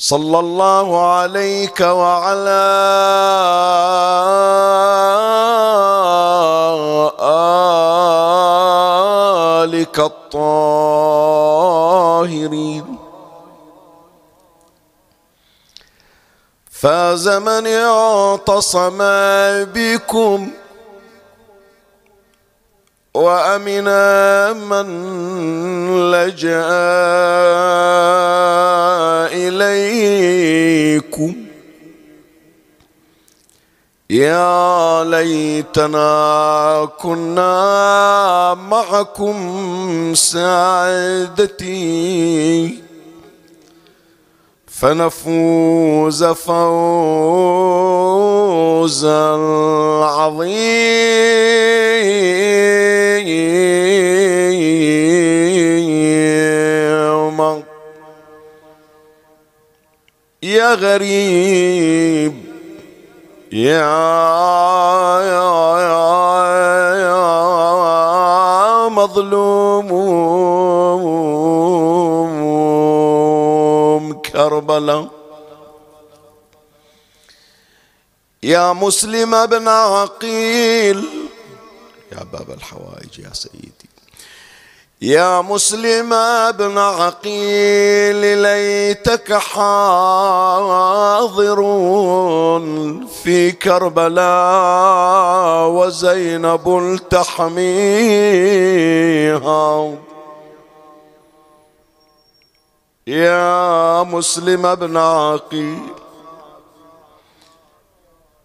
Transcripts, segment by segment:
صلى الله عليك وعلى آلك الطاهرين فاز من اعتصم بكم وأمنا من لجأ إليكم. يا ليتنا كنا معكم سعادتي. فنفوز فوزا عظيما. يا غريب يا يا يا, يا مظلوم. كربلاء. يا مسلم بن عقيل. يا باب الحوائج يا سيدي. يا مسلم بن عقيل ليتك حاضر في كربلاء وزينب تحميها يا مسلم بن عقيل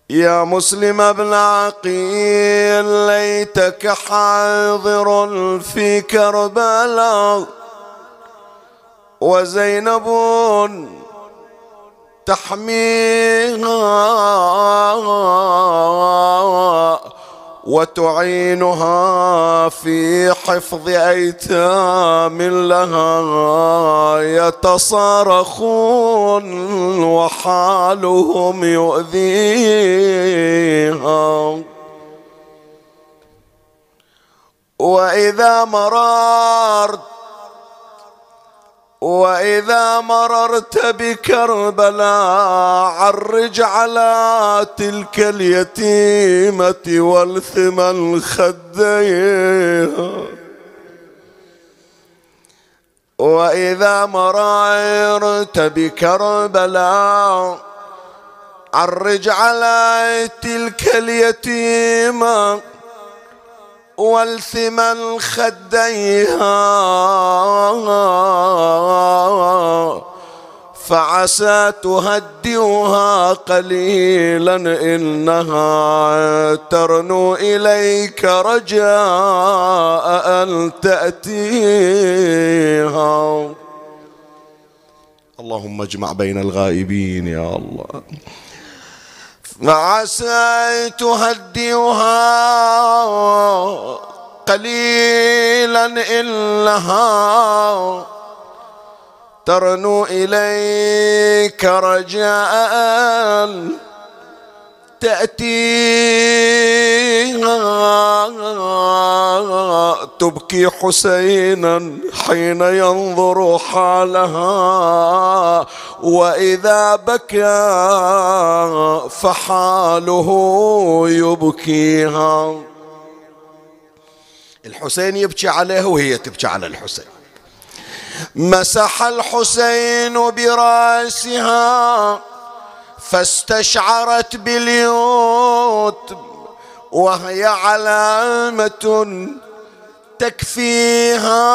يا مسلم بن عقيل ليتك حاضر في كربلاء وزينب تحميها. وتعينها في حفظ أيتام لها يتصارخون وحالهم يؤذيها. وإذا مررت وإذا مررت بكربلاء عرج على تلك اليتيمة والثمن خديها وإذا مررت بكربلاء عرج على تلك اليتيمة والثمن خديها فعسى تهدئها قليلا إنها ترنو إليك رجاء أن تأتيها. اللهم اجمع بين الغائبين يا الله. فعسى تهدئها قليلا إنها ترنو إليك رجاء. تأتيها تبكي حسينا حين ينظر حالها. وإذا بكى فحاله يبكيها. الحسين يبكي عليه وهي تبكي على الحسين. مسح الحسين برأسها. فاستشعرت باليوت وهي علامة تكفيها.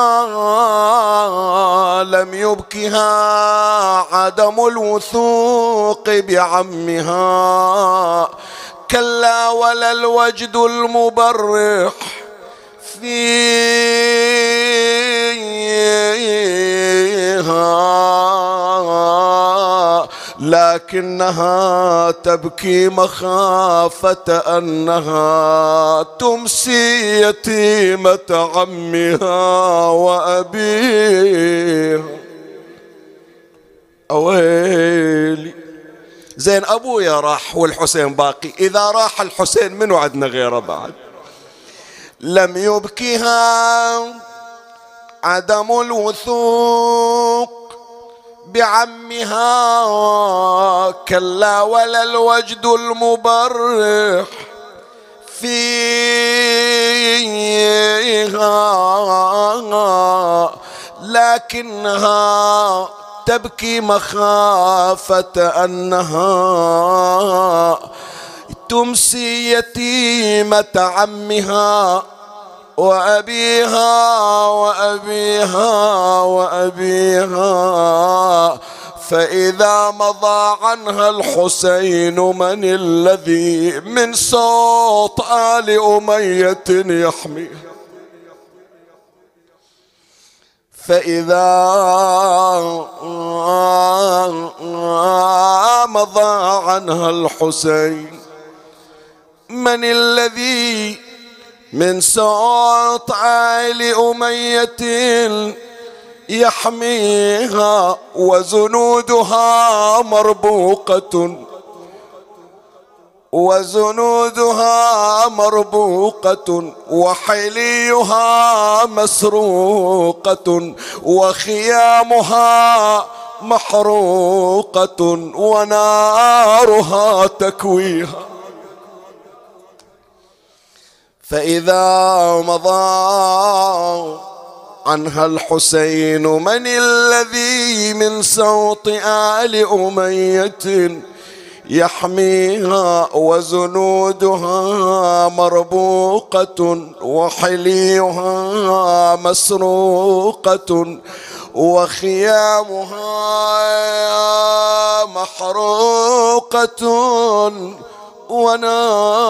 لم يبكها عدم الوثوق بعمها. كلا ولا الوجد المبرح فيها لكنها تبكي مخافة أنها تمسي يتيمة عمها وأبيها. أويلي. زين أبويا راح والحسين باقي. إذا راح الحسين منو عندنا غيره بعد؟ لم يبكها عدم الوثوق. بعمها كلا ولا الوجد المبرح فيها. لكنها تبكي مخافة أنها تمسي يتيمة عمها. وأبيها وأبيها وأبيها فإذا مضى عنها الحسين من الذي من صوت آل أمية يحميها فإذا مضى عنها الحسين من الذي من صوت آل أمية يحميها وزنودها مربوقة وزنودها مربوقة وحليها مسروقة وخيامها محروقة ونارها تكويها. فإذا مضى عنها الحسين من الذي من صوت آل أمية يحميها وزنودها مربوقة وحليها مسروقة وخيامها محروقة ونارها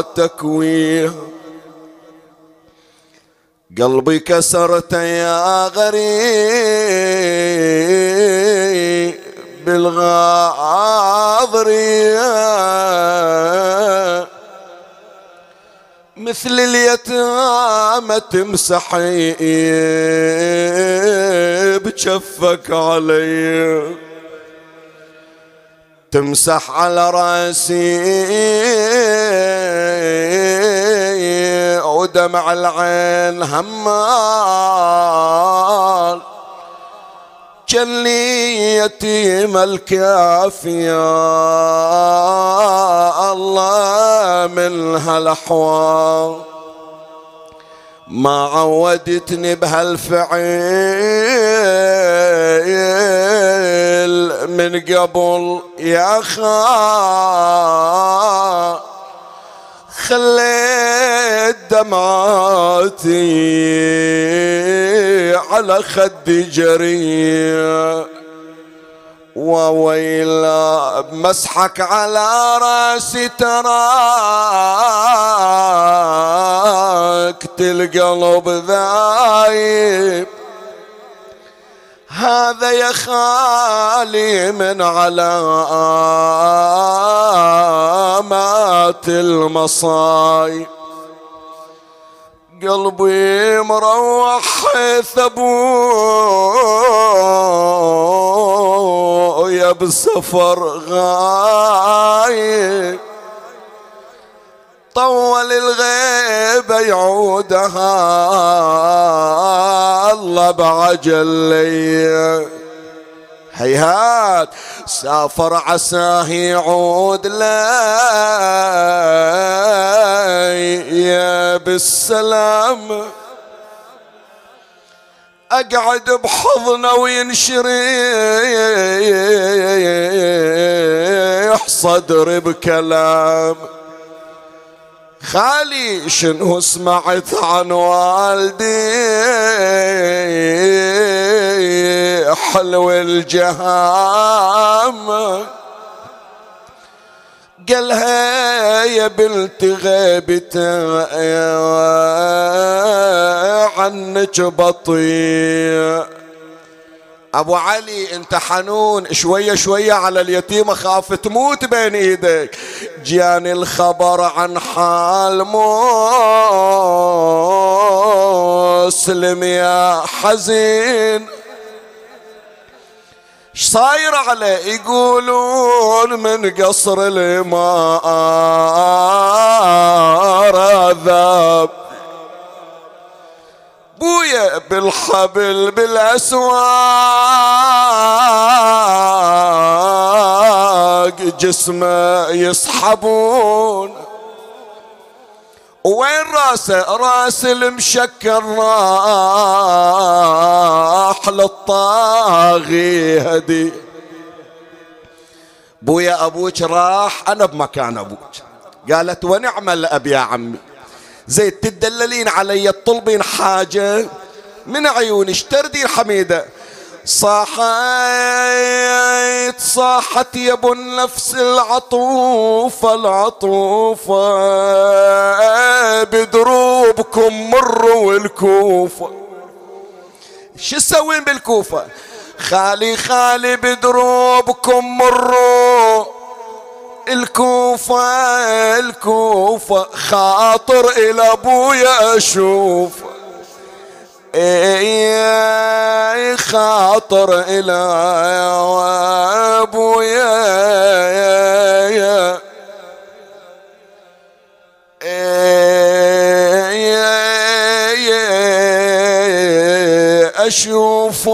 تكويها. قلبي كسرت يا غريب بالغاضرية. مثل اليتامى تمسحي بجفك علي. تمسح على رأسي. ودمع العين همال. جلي يتيم الكافية الله من هالاحوال ما عودتني بهالفعل من قبل يا خال خليت دمعاتي على خدي جريه وويلا بمسحك على راسي تراك القلب ذايب. هذا يا خالي من علامات المصايب. قلبي مروح حيث ابويا غايب. طول الغيبة يعودها الله بعجل لي. هيهات. سافر عساه يعود يا بالسلام. أقعد بحضنه وينشريح صدري بكلام. خالي شنو سمعت عن والدي؟ حلو الجهام. قالها يا بنت غيبت عنك بطيء. أبو علي أنت حنون شوية شوية على اليتيمه خاف تموت بين إيدك جاني الخبر عن حال مسلم يا حزين. صاير عليه؟ يقولون من قصر الماء بويا بالحبل بالأسواق جسمه يسحبون. وين راسه؟ راس المشكر راح للطاغي هدي بويا أبوك راح أنا بمكان أبوك. قالت ونعم الأب يا عمي. زي تدللين علي تطلبين حاجة من عيوني اشتردي حميدة. صاحت صاحت يا ابو النفس العطوفة العطوفة. بدروبكم مروا الكوفة. شو تسوين بالكوفة؟ خالي خالي بدروبكم مروا. الكوفة الكوفة خاطر إلى أبويا أشوف. اي خاطر إلى أبويا. أشوف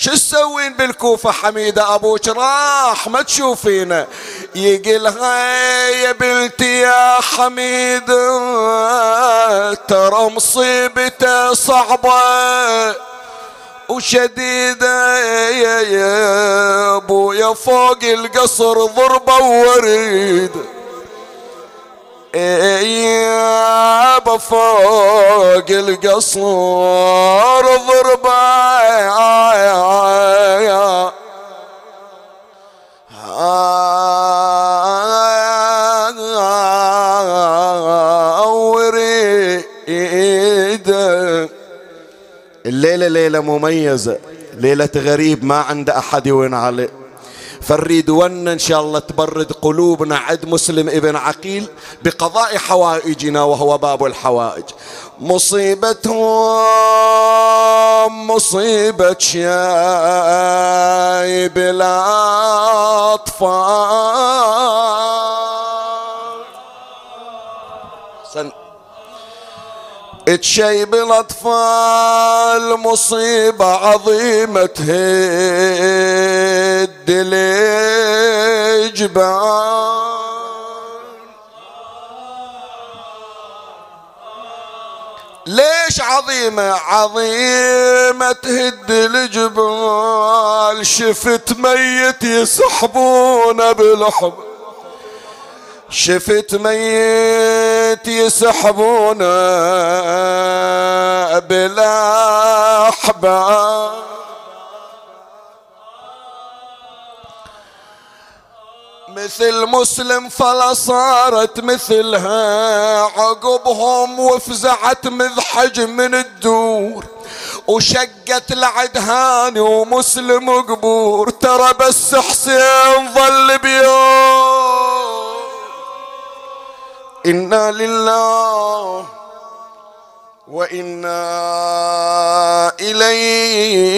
شو تسوين بالكوفة حميدة أبوك راح ما تشوفينه. يقلها يا بنتي يا حميدة ترى مصيبته صعبة وشديدة. يا يا أبويا فوق القصر ضربة وريد يابا فوق القصر ضربة الليلة ليلة مميزة ليلة غريب ما عند أحد يوين عليه. فنريد ون إن شاء الله تبرد قلوبنا. عد مسلم ابن عقيل بقضاء حوائجنا وهو باب الحوائج. مصيبتهم مصيبة شايب الأطفال تشيب الاطفال مصيبة عظيمة تهد. الجبال ليش عظيمة عظيمة تهد الجبال؟ شفت ميت يسحبونه بالحب. شفت ميت يسحبونه بالأحباب. مثل مسلم فلا صارت مثلها. عقبهم وفزعت مذحج من الدور. وشقت العدهان ومسلم قبور. ترى بس حسين ظل بيوم. إنا لله وإنا إليه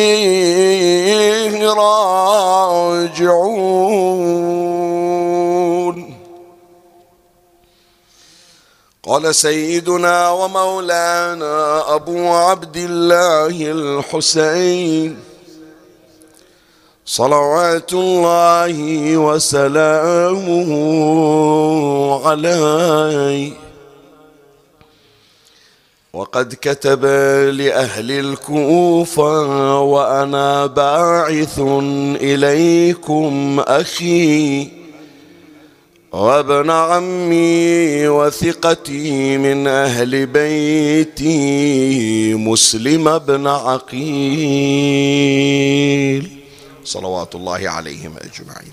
راجعون. قال سيدنا ومولانا أبو عبد الله الحسين صلوات الله وسلامه عليه. وقد كتب لأهل الكوفة وأنا باعث إليكم أخي. وابن عمي وثقتي من أهل بيتي مسلم بن عقيل. صلوات الله عليهم أجمعين.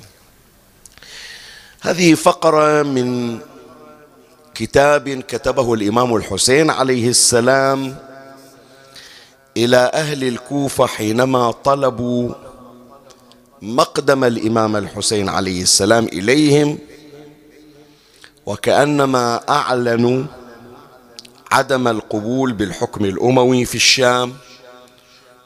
هذه فقرة من كتاب كتبه الإمام الحسين عليه السلام إلى أهل الكوفة حينما طلبوا مقدم الإمام الحسين عليه السلام إليهم وكأنما اعلنوا عدم القبول بالحكم الأموي في الشام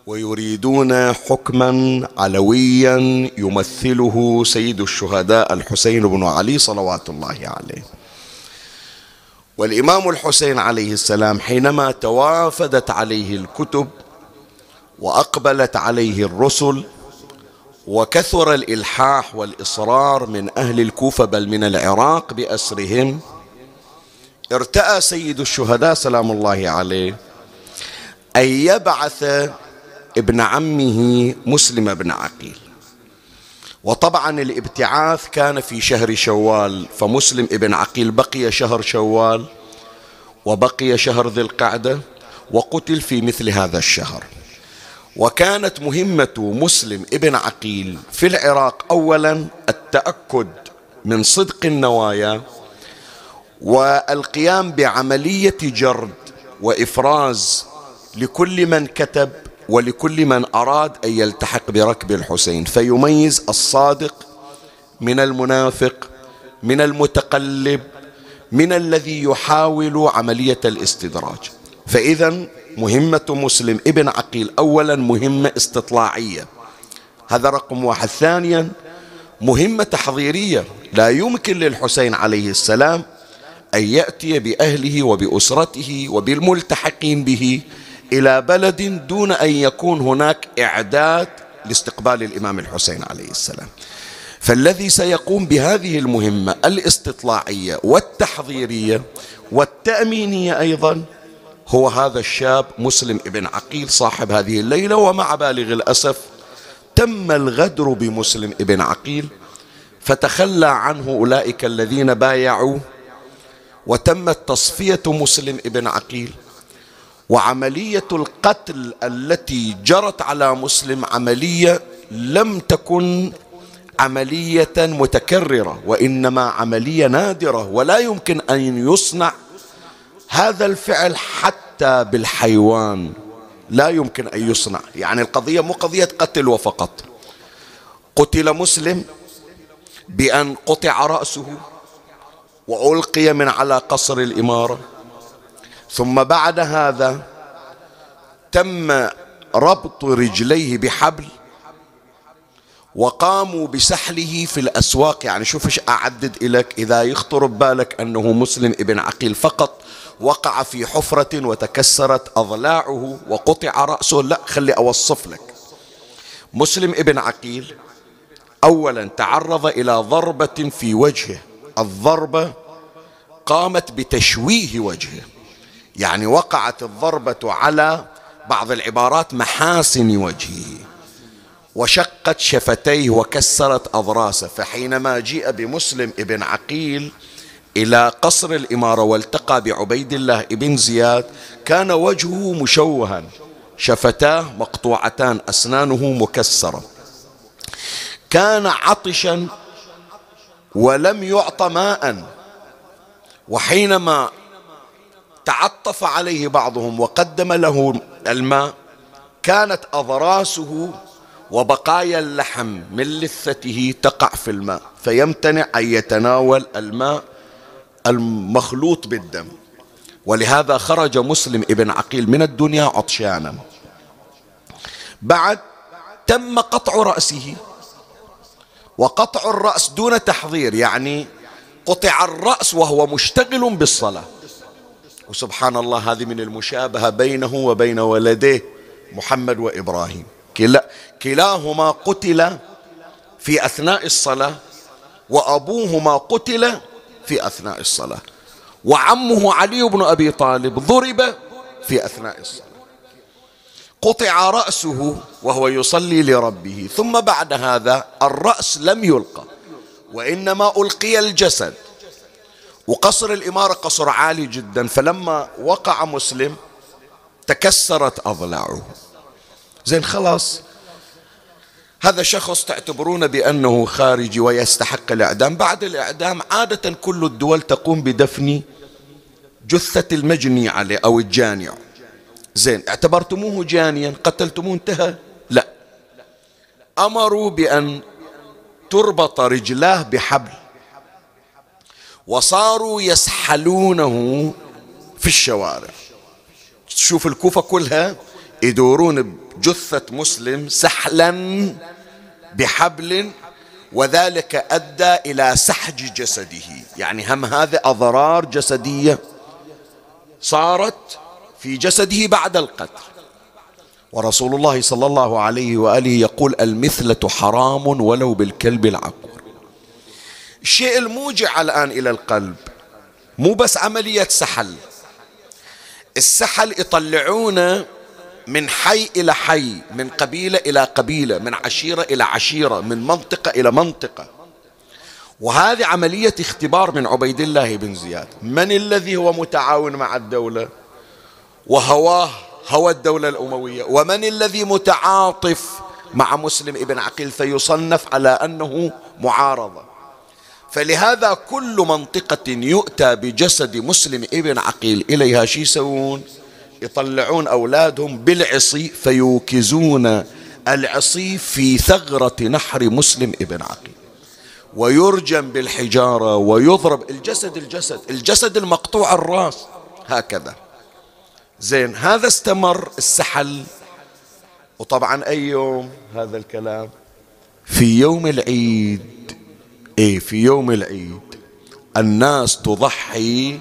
ويريدون حكما علويا يمثله سيد الشهداء الحسين بن علي صلوات الله عليه. والإمام الحسين عليه السلام حينما توافدت عليه الكتب وأقبلت عليه الرسل وكثر الإلحاح والإصرار من أهل الكوفة بل من العراق بأسرهم. ارتأى سيد الشهداء سلام الله عليه أن يبعث ابن عمه مسلم بن عقيل. وطبعا الابتعاث كان في شهر شوال فمسلم ابن عقيل بقي شهر شوال وبقي شهر ذي القعدة وقتل في مثل هذا الشهر. وكانت مهمة مسلم ابن عقيل في العراق اولا التأكد من صدق النوايا والقيام بعملية جرد وإفراز لكل من كتب ولكل من أراد أن يلتحق بركب الحسين. فيميز الصادق من المنافق من المتقلب من الذي يحاول عملية الاستدراج. فإذا مهمة مسلم ابن عقيل أولا مهمة استطلاعية. هذا رقم واحد. ثانيا مهمة تحضيرية. لا يمكن للحسين عليه السلام أن يأتي بأهله وبأسرته وبالملتحقين به إلى بلد دون أن يكون هناك إعداد لاستقبال الإمام الحسين عليه السلام. فالذي سيقوم بهذه المهمة الاستطلاعية والتحضيرية والتأمينية أيضا هو هذا الشاب مسلم ابن عقيل صاحب هذه الليلة ومع بالغ الأسف تم الغدر بمسلم ابن عقيل فتخلى عنه أولئك الذين بايعوا وتمت تصفية مسلم ابن عقيل وعملية القتل التي جرت على مسلم عملية لم تكن عملية متكررة وإنما عملية نادرة ولا يمكن أن يصنع هذا الفعل حتى بالحيوان لا يمكن أن يصنع. يعني القضية مو قضية قتل وفقط. قتل مسلم بأن قطع رأسه وألقي من على قصر الإمارة. ثم بعد هذا تم ربط رجليه بحبل وقاموا بسحله في الأسواق. يعني شوف إيش أعدد لك إذا يخطر ببالك أنه مسلم ابن عقيل فقط. وقع في حفرة وتكسرت أضلاعه وقطع رأسه. لا خلي أوصف لك. مسلم ابن عقيل أولا تعرض إلى ضربة في وجهه. الضربة قامت بتشويه وجهه. يعني وقعت الضربة على بعض العبارات محاسن وجهه. وشقت شفتيه وكسرت أضراسه. فحينما جيء بمسلم ابن عقيل إلى قصر الإمارة والتقى بعبيد الله ابن زياد كان وجهه مشوها شفتاه مقطوعتان أسنانه مكسرة. كان عطشا ولم يعط ماء وحينما تعطف عليه بعضهم وقدم له الماء كانت أضراسه وبقايا اللحم من لثته تقع في الماء فيمتنع أن يتناول الماء المخلوط بالدم. ولهذا خرج مسلم ابن عقيل من الدنيا عطشانا. بعد تم قطع رأسه. وقطع الرأس دون تحضير يعني قطع الرأس وهو مشتغل بالصلاة. وسبحان الله هذه من المشابهة بينه وبين ولديه محمد وإبراهيم. كلا كلاهما قتل في أثناء الصلاة وأبوهما قتل في أثناء الصلاة. وعمه علي بن أبي طالب ضرب في أثناء الصلاة. قطع رأسه وهو يصلي لربه. ثم بعد هذا الرأس لم يلقى وإنما ألقي الجسد. وقصر الإمارة قصر عالي جدا. فلما وقع مسلم تكسرت أضلاعه. زين خلاص. هذا شخص تعتبرون بأنه خارجي ويستحق الإعدام. بعد الإعدام عادة كل الدول تقوم بدفن جثة المجني عليه أو الجانع. زين اعتبرتموه جانيا؟ قتلتموه؟ انتهى؟ لا. أمروا بأن تربط رجلاه بحبل. وصاروا يسحلونه في الشوارع. تشوف الكوفة كلها يدورون بجثة مسلم سحلا بحبل وذلك أدى إلى سحج جسده. يعني هم هذه أضرار جسدية صارت في جسده بعد القتل. ورسول الله صلى الله عليه وآله يقول المثلة حرام ولو بالكلب العقور. الشيء الموجع الآن إلى القلب مو بس عملية سحل. السحل يطلعونه من حي إلى حي من قبيلة إلى قبيلة من عشيرة إلى عشيرة من منطقة إلى منطقة. وهذه عملية اختبار من عبيد الله بن زياد. من الذي هو متعاون مع الدولة؟ وهواه هوى الدولة الأموية. ومن الذي متعاطف مع مسلم ابن عقيل؟ فيصنف على أنه معارضة. فلهذا كل منطقة يؤتى بجسد مسلم ابن عقيل. إليها شي يسوون؟ يطلعون أولادهم بالعصي فيوكزون العصي في ثغرة نحر مسلم ابن عقيل. ويرجم بالحجارة ويضرب الجسد الجسد الجسد المقطوع الراس هكذا. زين هذا استمر السحل. وطبعا أي يوم؟ هذا الكلام. في يوم العيد. إيه في يوم العيد. الناس تضحي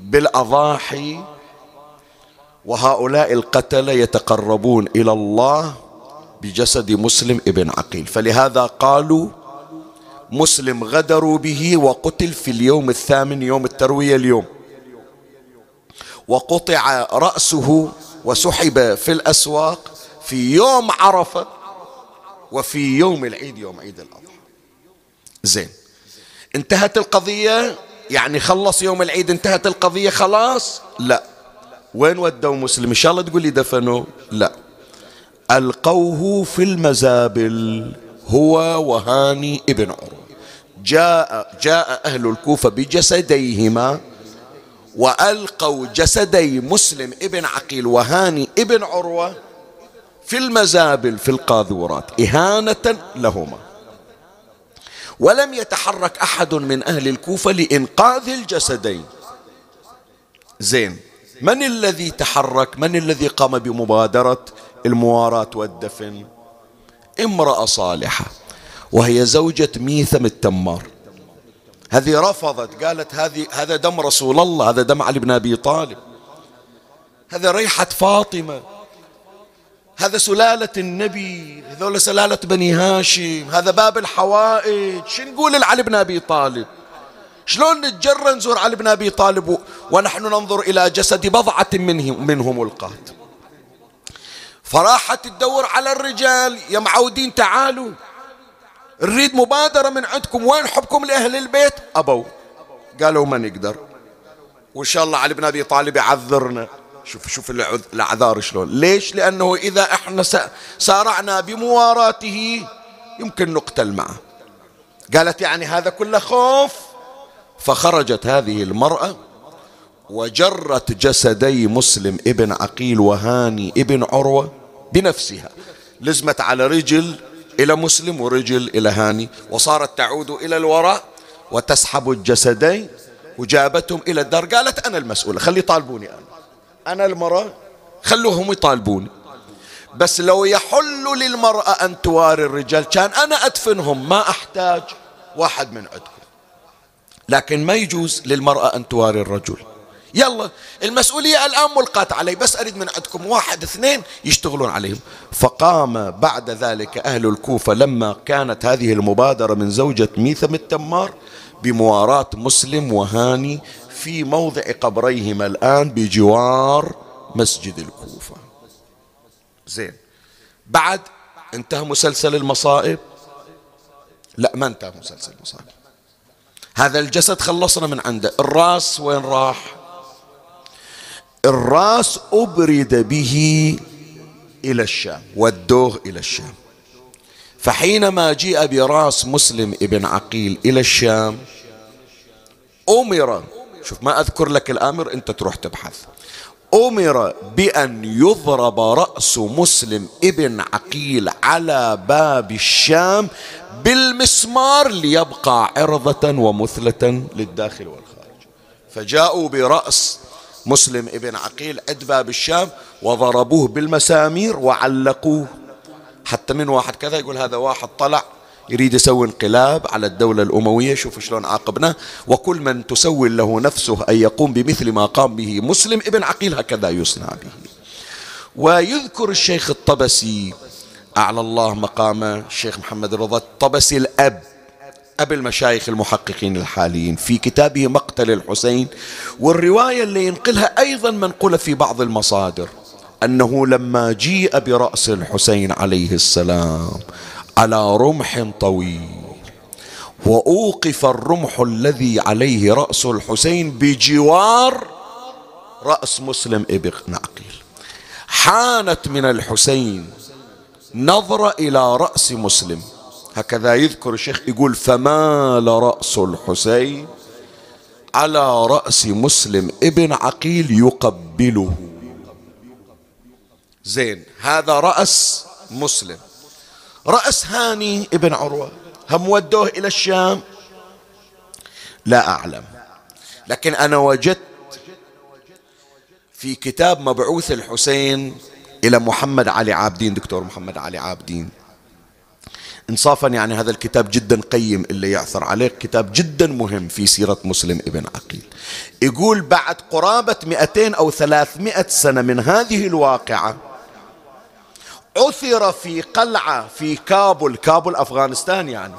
بالأضاحي وهؤلاء القتلة يتقربون إلى الله بجسد مسلم ابن عقيل. فلهذا قالوا مسلم غدروا به وقتل في اليوم الثامن يوم التروية اليوم. وقطع رأسه وسحب في الأسواق في يوم عرفة وفي يوم العيد يوم عيد الأضحى. زين. انتهت القضية؟ يعني خلص يوم العيد انتهت القضية خلاص؟ لا. وين ودوا مسلم؟ إن شاء الله تقول لي دفنوا. لا. ألقوه في المزابل هو وهاني ابن عروة. جاء جاء أهل الكوفة بجسديهما وألقوا جسدي مسلم ابن عقيل وهاني ابن عروة في المزابل في القاذورات إهانة لهما. ولم يتحرك أحد من أهل الكوفة لإنقاذ الجسدين. زين. من الذي تحرك؟ من الذي قام بمبادرة المواراة والدفن؟ امرأة صالحة وهي زوجة ميثم التمار. هذه رفضت قالت هذه هذا دم رسول الله هذا دم علي بن أبي طالب. هذا ريحة فاطمة. هذا سلالة النبي هذول سلالة بني هاشم هذا باب الحوائج. شو نقول لعلي بن أبي طالب؟ شلون نتجرى نزور علي بن أبي طالب ونحن ننظر إلى جسد بضعة منهم, منهم ملقاة. فراحت تدور على الرجال. يا معودين تعالوا. نريد مبادرة من عندكم. وين حبكم لأهل البيت؟ أبوا. قالوا ما نقدر. وإن شاء الله علي بن أبي طالب يعذرنا. شوف شوف الأعذار شلون. ليش؟ لأنه إذا إحنا سارعنا بمواراته يمكن نقتل معه. قالت يعني هذا كله خوف. فخرجت هذه المرأة وجرت جسدي مسلم ابن عقيل وهاني ابن عروة بنفسها لزمت على رجل إلى مسلم ورجل إلى هاني وصارت تعود إلى الوراء وتسحب الجسدين وجابتهم إلى الدار. قالت أنا المسؤولة خلي يطالبوني أنا. أنا المرأة خلوهم يطالبوني. بس لو يحل للمرأة أن تواري الرجال كان أنا أدفنهم ما أحتاج واحد من عندكم. لكن ما يجوز للمرأة أن تواري الرجل. يلا المسؤولية الآن ملقاة علي بس أريد من عندكم واحد اثنين يشتغلون عليهم. فقام بعد ذلك أهل الكوفة لما كانت هذه المبادرة من زوجة ميثم التمار بمواراة مسلم وهاني في موضع قبريهما الآن بجوار مسجد الكوفة. زين. بعد انتهى مسلسل المصائب؟ لا ما انتهى مسلسل المصائب. هذا الجسد خلصنا من عنده. الراس وين راح؟ الراس أبرد به إلى الشام ودوه إلى الشام. فحينما جيء براس مسلم ابن عقيل إلى الشام أمر شوف ما أذكر لك الأمر أنت تروح تبحث. أمر بأن يضرب رأس مسلم ابن عقيل على باب الشام بالمسمار ليبقى عرضة ومثلة للداخل والخارج. فجاءوا برأس مسلم ابن عقيل عند باب الشام وضربوه بالمسامير وعلقوه. حتى من واحد كذا يقول هذا واحد طلع يريد يسوي انقلاب على الدولة الأموية شوف شلون عاقبنا. وكل من تسول له نفسه أن يقوم بمثل ما قام به مسلم ابن عقيل هكذا يصنع به. ويذكر الشيخ الطبسي أعلى الله مقامه الشيخ محمد رضا الطبسي الأب أبي المشايخ المحققين الحاليين في كتابه مقتل الحسين. والرواية اللي ينقلها أيضا منقولة في بعض المصادر أنه لما جيء برأس الحسين عليه السلام على رمح طويل. وأوقف الرمح الذي عليه رأس الحسين بجوار رأس مسلم ابن عقيل حانت من الحسين نظرة إلى رأس مسلم. هكذا يذكر الشيخ يقول فمال رأس الحسين على رأس مسلم ابن عقيل يقبله. زين هذا رأس مسلم. رأس هاني ابن عروة. هم ودوه إلى الشام؟ لا أعلم. لكن أنا وجدت في كتاب مبعوث الحسين إلى محمد علي عابدين. دكتور محمد علي عابدين. انصافا يعني هذا الكتاب جدا قيم اللي يعثر عليه. كتاب جدا مهم في سيرة مسلم ابن عقيل. يقول بعد قرابة 200 أو 300 سنة من هذه الواقعة عثر في قلعة في كابل كابل أفغانستان يعني.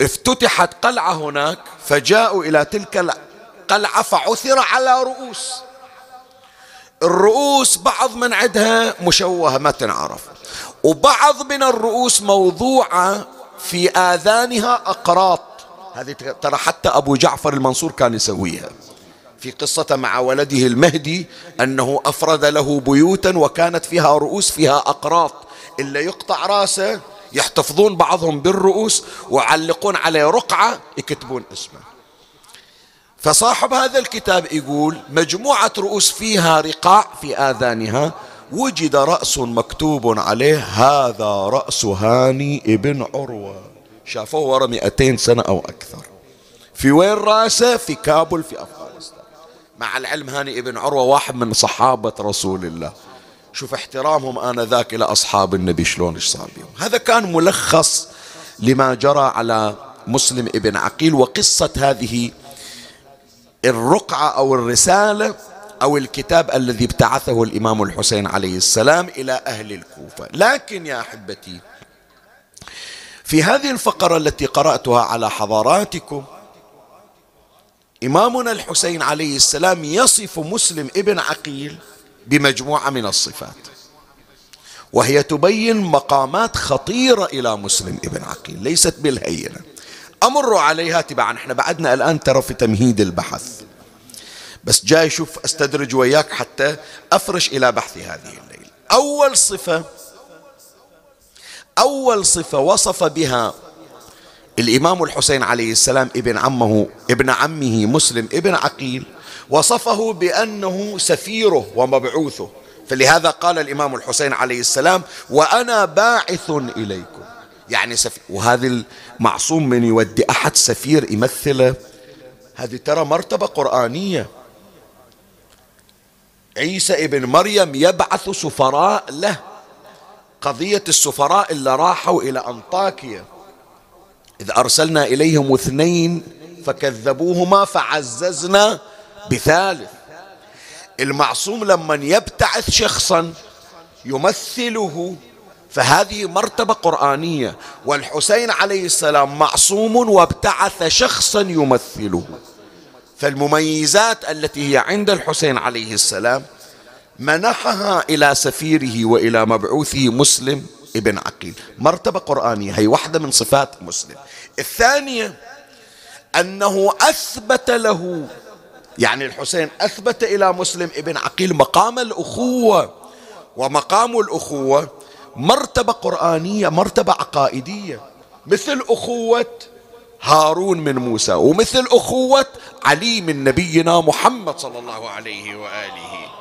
افتتحت قلعة هناك فجاءوا إلى تلك القلعة فعثر على رؤوس. الرؤوس بعض من عندها مشوهة ما تنعرف وبعض من الرؤوس موضوعة في آذانها أقراط. هذه ترى حتى أبو جعفر المنصور كان يسويها. في قصة مع ولده المهدي أنه أفرد له بيوتا وكانت فيها رؤوس فيها أقراط. إلا يقطع رأسه يحتفظون بعضهم بالرؤوس ويعلقون عليه رقعة يكتبون اسمه. فصاحب هذا الكتاب يقول مجموعة رؤوس فيها رقاع في آذانها وجد رأس مكتوب عليه هذا رأس هاني ابن عروة. شافوه ورا 200 سنة أو أكثر. في وين رأسه؟ في كابل في أفغانستان مع العلم هاني ابن عروة واحد من صحابة رسول الله. شوف احترامهم آنذاك إلى أصحاب النبي شلون إيش صار بهم هذا كان ملخص لما جرى على مسلم ابن عقيل وقصة هذه الرقعة أو الرسالة أو الكتاب الذي ابتعثه الإمام الحسين عليه السلام إلى أهل الكوفة. لكن يا أحبتي في هذه الفقرة التي قرأتها على حضاراتكم إمامنا الحسين عليه السلام يصف مسلم ابن عقيل بمجموعة من الصفات وهي تبين مقامات خطيرة إلى مسلم ابن عقيل ليست بالهينة. أمر عليها تبعا إحنا بعدنا الآن ترى في تمهيد البحث. بس جاي شوف أستدرج وياك حتى أفرش إلى بحث هذه الليلة أول صفة أول صفة وصف بها الإمام الحسين عليه السلام ابن عمه ابن عمه مسلم ابن عقيل وصفه بأنه سفيره ومبعوثه. فلهذا قال الإمام الحسين عليه السلام وأنا باعث إليكم. يعني سفير وهذا المعصوم من يودي أحد سفير يمثله هذه ترى مرتبة قرآنية. عيسى ابن مريم يبعث سفراء له. قضية السفراء اللي راحوا إلى أنطاكيا. إذ أرسلنا إليهم اثنين فكذبوهما فعززنا بثالث. المعصوم لما يبتعث شخصا يمثله فهذه مرتبة قرآنية. والحسين عليه السلام معصوم وابتعث شخصا يمثله. فالمميزات التي هي عند الحسين عليه السلام منحها إلى سفيره وإلى مبعوثه مسلم ابن عقيل. مرتبة قرآنية. هي واحدة من صفات مسلم. الثانية أنه أثبت له يعني الحسين أثبت إلى مسلم ابن عقيل مقام الأخوة. ومقام الأخوة مرتبة قرآنية مرتبة عقائدية. مثل أخوة هارون من موسى ومثل أخوة علي من نبينا محمد صلى الله عليه وآله.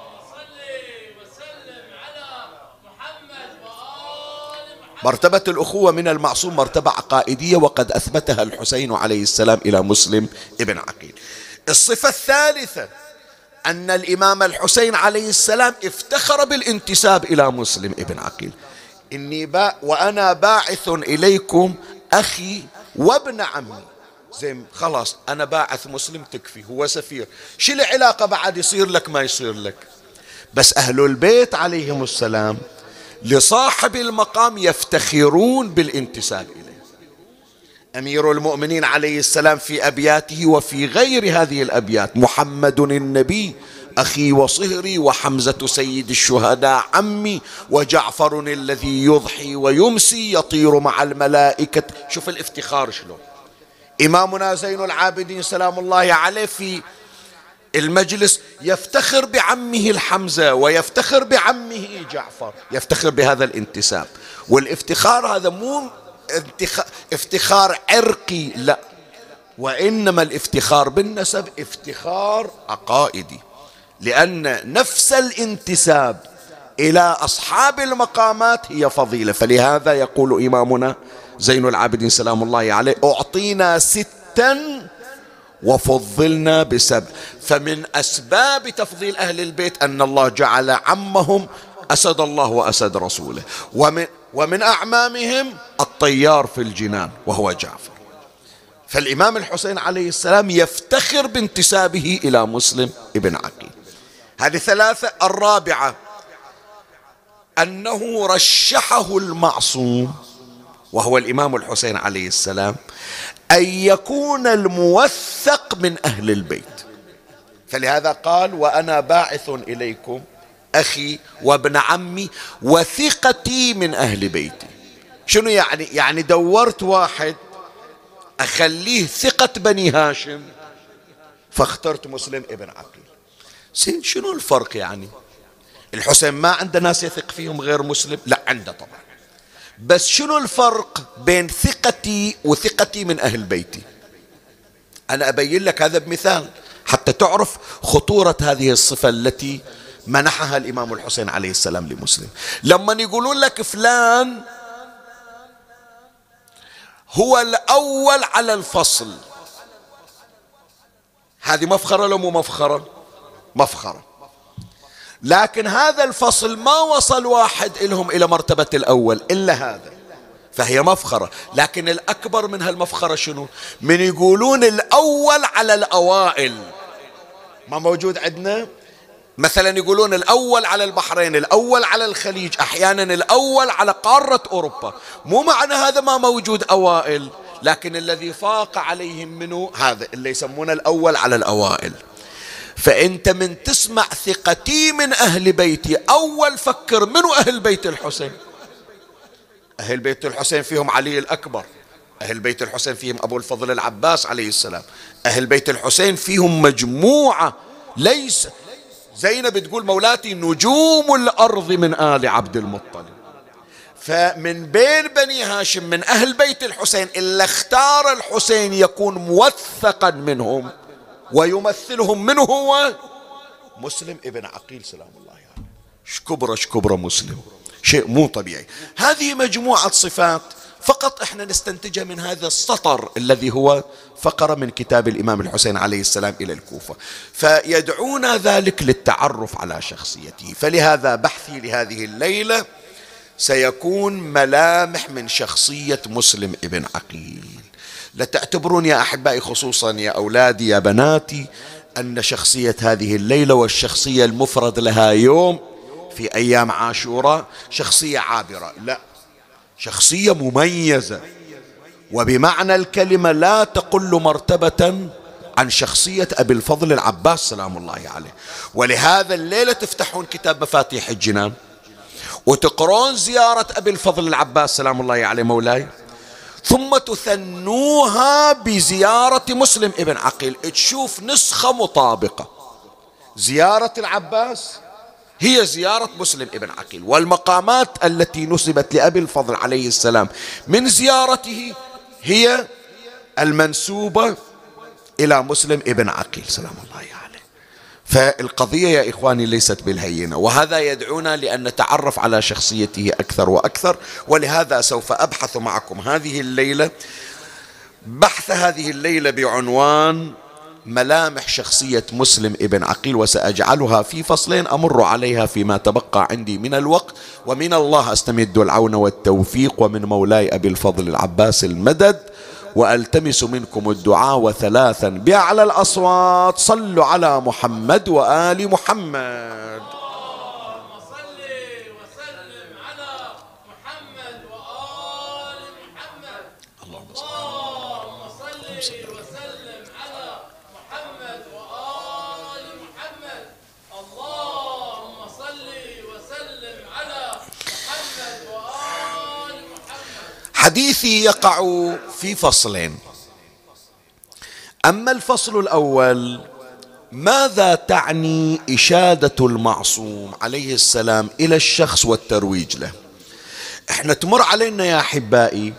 مرتبة الأخوة من المعصوم مرتبة عقائدية وقد أثبتها الحسين عليه السلام إلى مسلم ابن عقيل. الصفة الثالثة أن الإمام الحسين عليه السلام افتخر بالانتساب إلى مسلم ابن عقيل. إني با وأنا باعث إليكم أخي وابن عمي. زين خلاص أنا باعث مسلم تكفي هو سفير. شو العلاقة بعد يصير لك ما يصير لك؟ بس أهل البيت عليهم السلام. لصاحب المقام يفتخرون بالانتساب إليه. أمير المؤمنين عليه السلام في أبياته وفي غير هذه الأبيات محمد النبي أخي وصهري وحمزة سيد الشهداء عمي وجعفر الذي يضحي ويمسي يطير مع الملائكة. شوف الافتخار شلون. إمامنا زين العابدين سلام الله عليه في المجلس يفتخر بعمه الحمزة ويفتخر بعمه جعفر يفتخر بهذا الانتساب. والافتخار هذا مو افتخار عرقي لا. وإنما الافتخار بالنسب افتخار عقائدي. لأن نفس الانتساب إلى أصحاب المقامات هي فضيلة. فلهذا يقول إمامنا زين العابدين سلام الله عليه أعطينا ستا وفضلنا بسبع فمن أسباب تفضيل أهل البيت أن الله جعل عمهم أسد الله وأسد رسوله. ومن, ومن أعمامهم الطيار في الجنان وهو جعفر. فالإمام الحسين عليه السلام يفتخر بانتسابه إلى مسلم ابن عقيل. هذه ثلاثة. الرابعة أنه رشحه المعصوم وهو الإمام الحسين عليه السلام أن يكون الموثق من أهل البيت. فلهذا قال وأنا باعث إليكم أخي وابن عمي وثقتي من أهل بيتي. شنو يعني؟ يعني دورت واحد أخليه ثقة بني هاشم فاخترت مسلم ابن عقيل. زين شنو الفرق يعني؟ الحسين ما عنده ناس يثق فيهم غير مسلم؟ لا عنده طبعا. بس شنو الفرق بين ثقتي وثقتي من أهل بيتي؟ أنا أبين لك هذا بمثال حتى تعرف خطورة هذه الصفة التي منحها الإمام الحسين عليه السلام لمسلم. لما يقولون لك فلان هو الأول على الفصل. هذه مفخرة لو مو مفخرة؟ مفخرة. لكن هذا الفصل ما وصل واحد لهم إلى مرتبة الأول إلا هذا. فهي مفخرة. لكن الأكبر من هالمفخرة شنو؟ من يقولون الأول على الأوائل. ما موجود عندنا؟ مثلا يقولون الأول على البحرين الأول على الخليج أحيانا الأول على قارة أوروبا. مو معنى هذا ما موجود أوائل لكن الذي فاق عليهم منه هذا اللي يسمونه الأول على الأوائل. فأنت من تسمع ثقتي من أهل بيتي أول فكر منو أهل بيت الحسين؟ أهل بيت الحسين فيهم علي الأكبر أهل بيت الحسين فيهم أبو الفضل العباس عليه السلام أهل بيت الحسين فيهم مجموعة ليس زينب تقول مولاتي نجوم الأرض من آل عبد المطلب. فمن بين بني هاشم من أهل بيت الحسين إلا اختار الحسين يكون موثقا منهم. ويمثلهم منه هو؟ مسلم ابن عقيل سلام الله عليه. يعني. شكبرة شكبرة مسلم. شيء مو طبيعي. هذه مجموعة صفات فقط إحنا نستنتجها من هذا السطر الذي هو فقرة من كتاب الإمام الحسين عليه السلام إلى الكوفة. فيدعونا ذلك للتعرف على شخصيته. فلهذا بحثي لهذه الليلة سيكون ملامح من شخصية مسلم ابن عقيل. لا تعتبرون يا أحبائي خصوصا يا أولادي يا بناتي أن شخصية هذه الليلة والشخصية المفرد لها يوم في أيام عاشوراء شخصية عابرة. لا شخصية مميزة. وبمعنى الكلمة لا تقل مرتبة عن شخصية أبي الفضل العباس سلام الله عليه. ولهذا الليلة تفتحون كتاب مفاتيح الجنان وتقرون زيارة أبي الفضل العباس سلام الله عليه مولاي. ثم تثنوها بزيارة مسلم ابن عقيل. تشوف نسخة مطابقة. زيارة العباس؟ هي زيارة مسلم ابن عقيل. والمقامات التي نسبت لأبي الفضل عليه السلام من زيارته هي المنسوبة إلى مسلم ابن عقيل. سلام الله عليه. فالقضية يا إخواني ليست بالهينة وهذا يدعونا لأن نتعرف على شخصيته أكثر وأكثر ولهذا سوف أبحث معكم. هذه الليلة بحث هذه الليلة بعنوان ملامح شخصية مسلم ابن عقيل وسأجعلها في فصلين أمر عليها فيما تبقى عندي من الوقت. ومن الله أستمد العون والتوفيق ومن مولاي أبي الفضل العباس المدد. وألتمس منكم الدعاء وثلاثا. باعلى الأصوات. صلوا على محمد وآل محمد. حديثي يقع في فصلين. أما الفصل الأول ماذا تعني إشادة المعصوم عليه السلام إلى الشخص والترويج له؟ إحنا تمر علينا يا أحبائي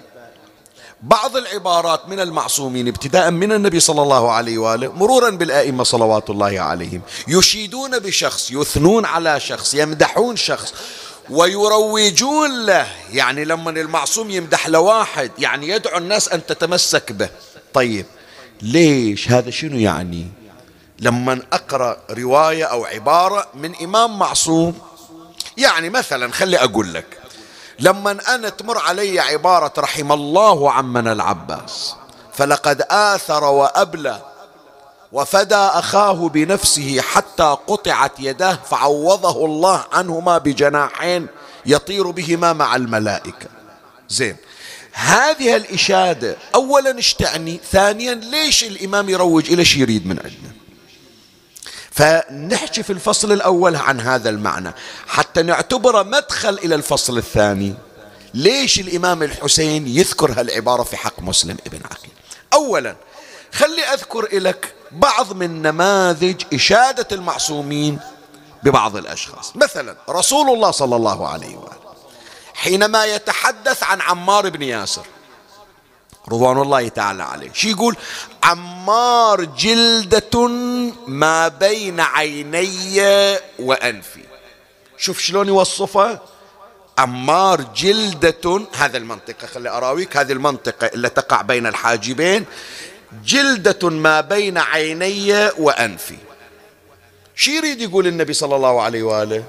بعض العبارات من المعصومين ابتداء من النبي صلى الله عليه وآله مرورا بالآئمة صلوات الله عليهم. يشيدون بشخص يثنون على شخص يمدحون شخص. ويروجون له. يعني لما المعصوم يمدح لواحد يعني يدعو الناس أن تتمسك به. طيب ليش؟ هذا شنو يعني؟ لما أقرأ رواية أو عبارة من إمام معصوم يعني مثلا خلي أقول لك لما أنا تمر علي عبارة رحم الله عمنا العباس فلقد آثر وأبلى وفدى أخاه بنفسه حتى قطعت يداه فعوضه الله عنهما بجناحين يطير بهما مع الملائكة. زين. هذه الإشادة اولا إيش تعني؟ ثانيا ليش الإمام يروج إلى شيء يريد من عندنا؟ فنحكي في الفصل الأول عن هذا المعنى. حتى نعتبره مدخل إلى الفصل الثاني. ليش الإمام الحسين يذكر هالعبارة في حق مسلم ابن عقيل؟ اولا خلي أذكر لك بعض من نماذج إشادة المعصومين ببعض الأشخاص. مثلا رسول الله صلى الله عليه وآله حينما يتحدث عن عمار بن ياسر رضوان الله تعالى عليه شي يقول؟ عمار جلدة ما بين عيني وأنفي. شوف شلون يوصفه؟ عمار جلدة هذا المنطقة خلي أراويك هذه المنطقة اللي تقع بين الحاجبين جلدة ما بين عيني وأنفي. شي يريد يقول النبي صلى الله عليه وآله؟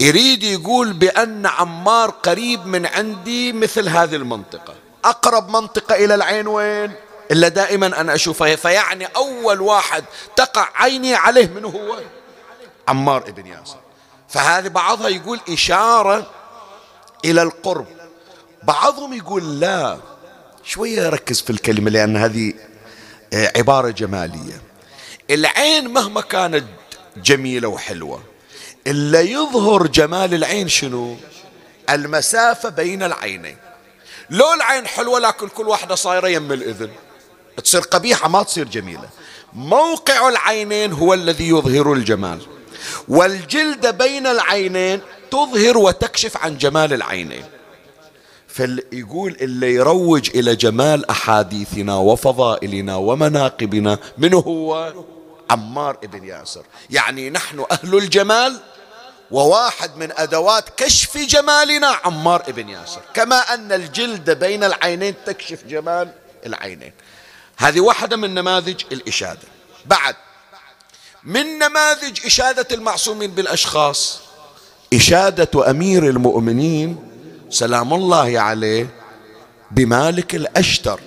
يريد يقول بأن عمار قريب من عندي مثل هذه المنطقة. أقرب منطقة إلى العين وين؟ إلا دائما أنا أشوفها. فيعني أول واحد تقع عيني عليه من هو؟ عمار ابن ياسر. فهذه بعضها يقول إشارة إلى القرب. بعضهم يقول لا. شوية ركز في الكلمة لأن هذه آه، عبارة جمالية. العين مهما كانت جميلة وحلوة إلا يظهر جمال العين شنو؟ المسافة بين العينين. لو العين حلوة لكن كل واحدة صايرة يم الإذن. تصير قبيحة ما تصير جميلة. موقع العينين هو الذي يظهر الجمال. والجلد بين العينين تظهر وتكشف عن جمال العينين. فيقول اللي يروج إلى جمال أحاديثنا وفضائلنا ومناقبنا من هو عمار ابن ياسر. يعني نحن أهل الجمال وواحد من أدوات كشف جمالنا عمار ابن ياسر. كما أن الجلد بين العينين تكشف جمال العينين. هذه واحدة من نماذج الإشادة. بعد من نماذج إشادة المعصومين بالأشخاص؟ إشادة أمير المؤمنين سلام الله عليه بمالك الأشتر.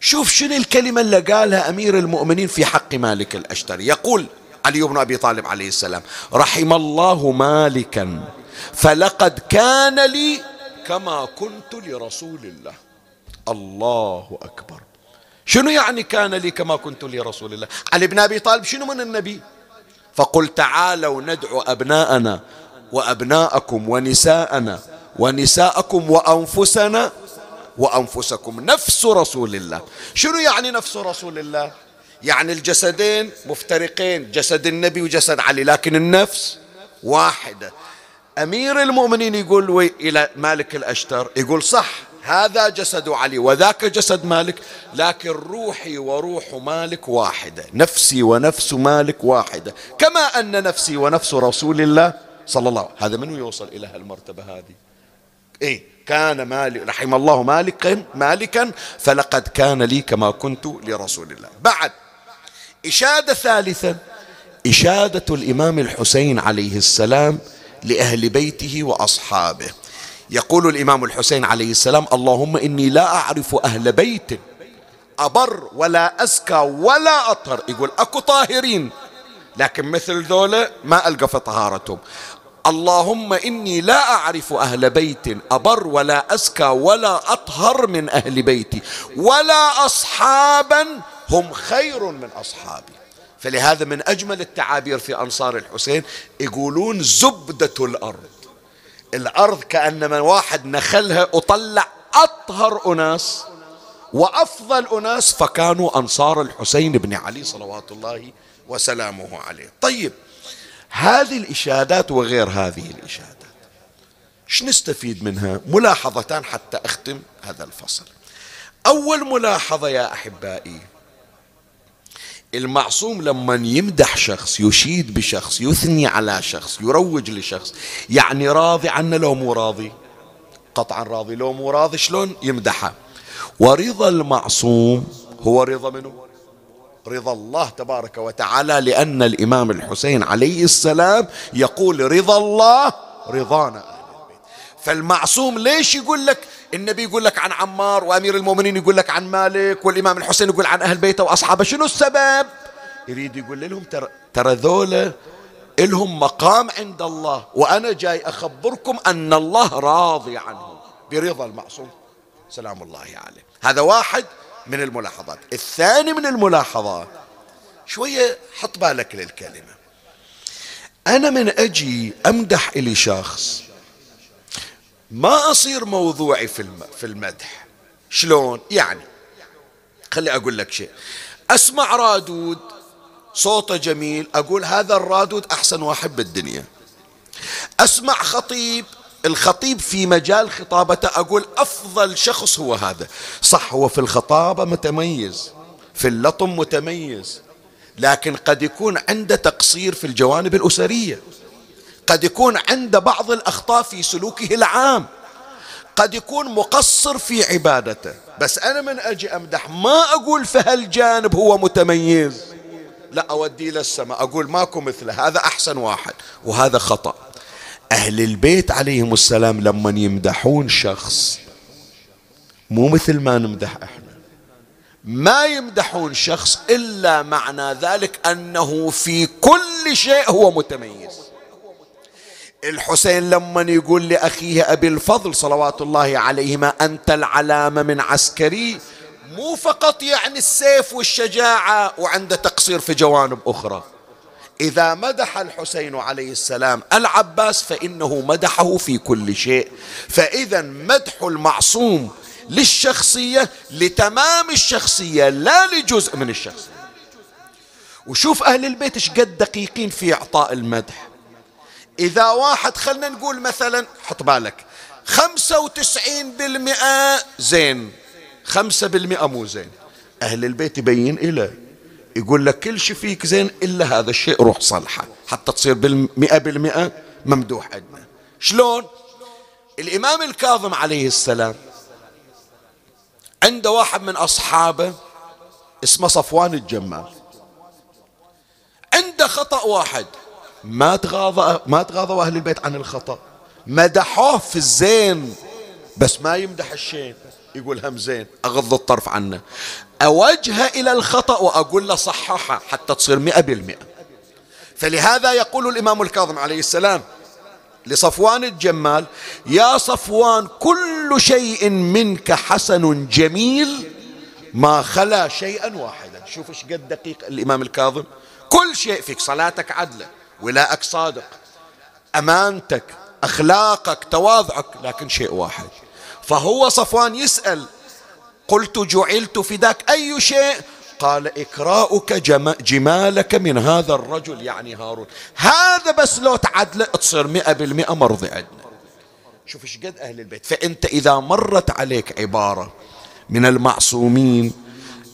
شوف شنو الكلمة اللي قالها أمير المؤمنين في حق مالك الأشتري يقول علي بن أبي طالب عليه السلام رحم الله مالكا فلقد كان لي كما كنت لرسول الله. الله أكبر. شنو يعني كان لي كما كنت لرسول الله؟ علي بن أبي طالب شنو من النبي؟ فقل تعالوا ندعو أبناءنا وأبناءكم ونساءنا ونساءكم وأنفسنا وأنفسكم. نفس رسول الله. شنو يعني نفس رسول الله؟ يعني الجسدين مفترقين جسد النبي وجسد علي لكن النفس واحدة. أمير المؤمنين يقول إلى مالك الأشتر يقول صح هذا جسد علي وذاك جسد مالك لكن روحي وروح مالك واحدة نفسي ونفس مالك واحدة. كما أن نفسي ونفس رسول الله صلى الله عليه وسلم. هذا من يوصل إلى هالمرتبة هذه؟ إيه كان مالك رحم الله مالكا مالكا فلقد كان لي كما كنت لرسول الله. بعد إشادة ثالثة إشادة الإمام الحسين عليه السلام لأهل بيته وأصحابه. يقول الإمام الحسين عليه السلام اللهم إني لا أعرف أهل بيت أبر ولا أزكى ولا أطهر. يقول أكو طاهرين. لكن مثل ذولا ما ألقى في طهارتهم اللهم إني لا أعرف أهل بيت أبر ولا أزكى ولا أطهر من أهل بيتي ولا أصحابا هم خير من أصحابي. فلهذا من أجمل التعابير في أنصار الحسين يقولون زبدة الأرض. الأرض كأنما واحد نخلها وطلع أطهر أناس وأفضل أناس فكانوا أنصار الحسين بن علي صلوات الله وسلامه عليه. طيب هذه الإشادات وغير هذه الإشادات. إيش نستفيد منها؟ ملاحظتان حتى أختم هذا الفصل. أول ملاحظة يا أحبائي المعصوم لما يمدح شخص يشيد بشخص يثني على شخص يروج لشخص يعني راضي عنه لو مو راضي؟ قطعا راضي لو مو راضي شلون يمدحه؟ ورضا المعصوم هو رضا منه رضا الله تبارك وتعالى لأن الإمام الحسين عليه السلام يقول رضا الله رضانا فالمعصوم ليش يقول لك؟ النبي يقول لك عن عمار وأمير المؤمنين يقول لك عن مالك والإمام الحسين يقول عن أهل بيته وأصحابه. شنو السبب؟ يريد يقول لهم ترى ترى ذولا إلهم مقام عند الله وأنا جاي أخبركم أن الله راضي عنهم برضا المعصوم. سلام الله عليه. هذا واحد. من الملاحظات. الثاني من الملاحظات شوية حط بالك للكلمة. أنا من أجي أمدح إلي شخص ما أصير موضوعي في في المدح. شلون؟ يعني خلي أقول لك شيء. أسمع رادود صوته جميل أقول هذا الرادود أحسن واحد بالدنيا. أسمع خطيب الخطيب في مجال خطابته أقول أفضل شخص هو هذا. صح هو في الخطابة متميز في اللطم متميز لكن قد يكون عنده تقصير في الجوانب الأسرية قد يكون عنده بعض الأخطاء في سلوكه العام قد يكون مقصر في عبادته. بس أنا من أجي أمدح ما أقول في هالجانب هو متميز. لا أوديه للسماء أقول ماكو مثله هذا أحسن واحد وهذا خطأ. أهل البيت عليهم السلام لما يمدحون شخص مو مثل ما نمدح إحنا. ما يمدحون شخص إلا معنى ذلك أنه في كل شيء هو متميز. الحسين لما يقول لأخيه أبي الفضل صلوات الله عليهما أنت العلامة من عسكري مو فقط يعني السيف والشجاعة وعنده تقصير في جوانب أخرى. إذا مدح الحسين عليه السلام العباس فإنه مدحه في كل شيء. فإذا مدح المعصوم للشخصية لتمام الشخصية لا لجزء من الشخصية. وشوف أهل البيت إيش قد دقيقين في إعطاء المدح. إذا واحد خلنا نقول مثلا حط بالك خمسة وتسعين بالمئة زين. خمسة بالمئة مو زين. أهل البيت يبين إليه يقول لك كل شيء فيك زين إلا هذا الشيء روح صلحه. حتى تصير بالمئة بالمئة ممدوح عندنا. شلون؟ الإمام الكاظم عليه السلام عنده واحد من أصحابه اسمه صفوان الجمال. عنده خطأ واحد. ما تغاضى ما تغاضوا أهل البيت عن الخطأ. مدحوه في الزين بس ما يمدح الشين يقول هم زين أغض الطرف عنه. أوجه إلى الخطأ وأقول له صححها حتى تصير مئة بالمئة. فلهذا يقول الإمام الكاظم عليه السلام لصفوان الجمال يا صفوان كل شيء منك حسن جميل ما خلا شيئا واحدا. شوف إيش قد دقيق الإمام الكاظم. كل شيء فيك صلاتك عدلة ولاءك صادق أمانتك أخلاقك تواضعك لكن شيء واحد. فهو صفوان يسأل قلت جعلت فداك أي شيء؟ قال إكراؤك جمالك من هذا الرجل يعني هارون. هذا بس لو تعدل تصير مئة بالمئة مرضي عندنا شوف إيش قد أهل البيت. فأنت إذا مرت عليك عبارة من المعصومين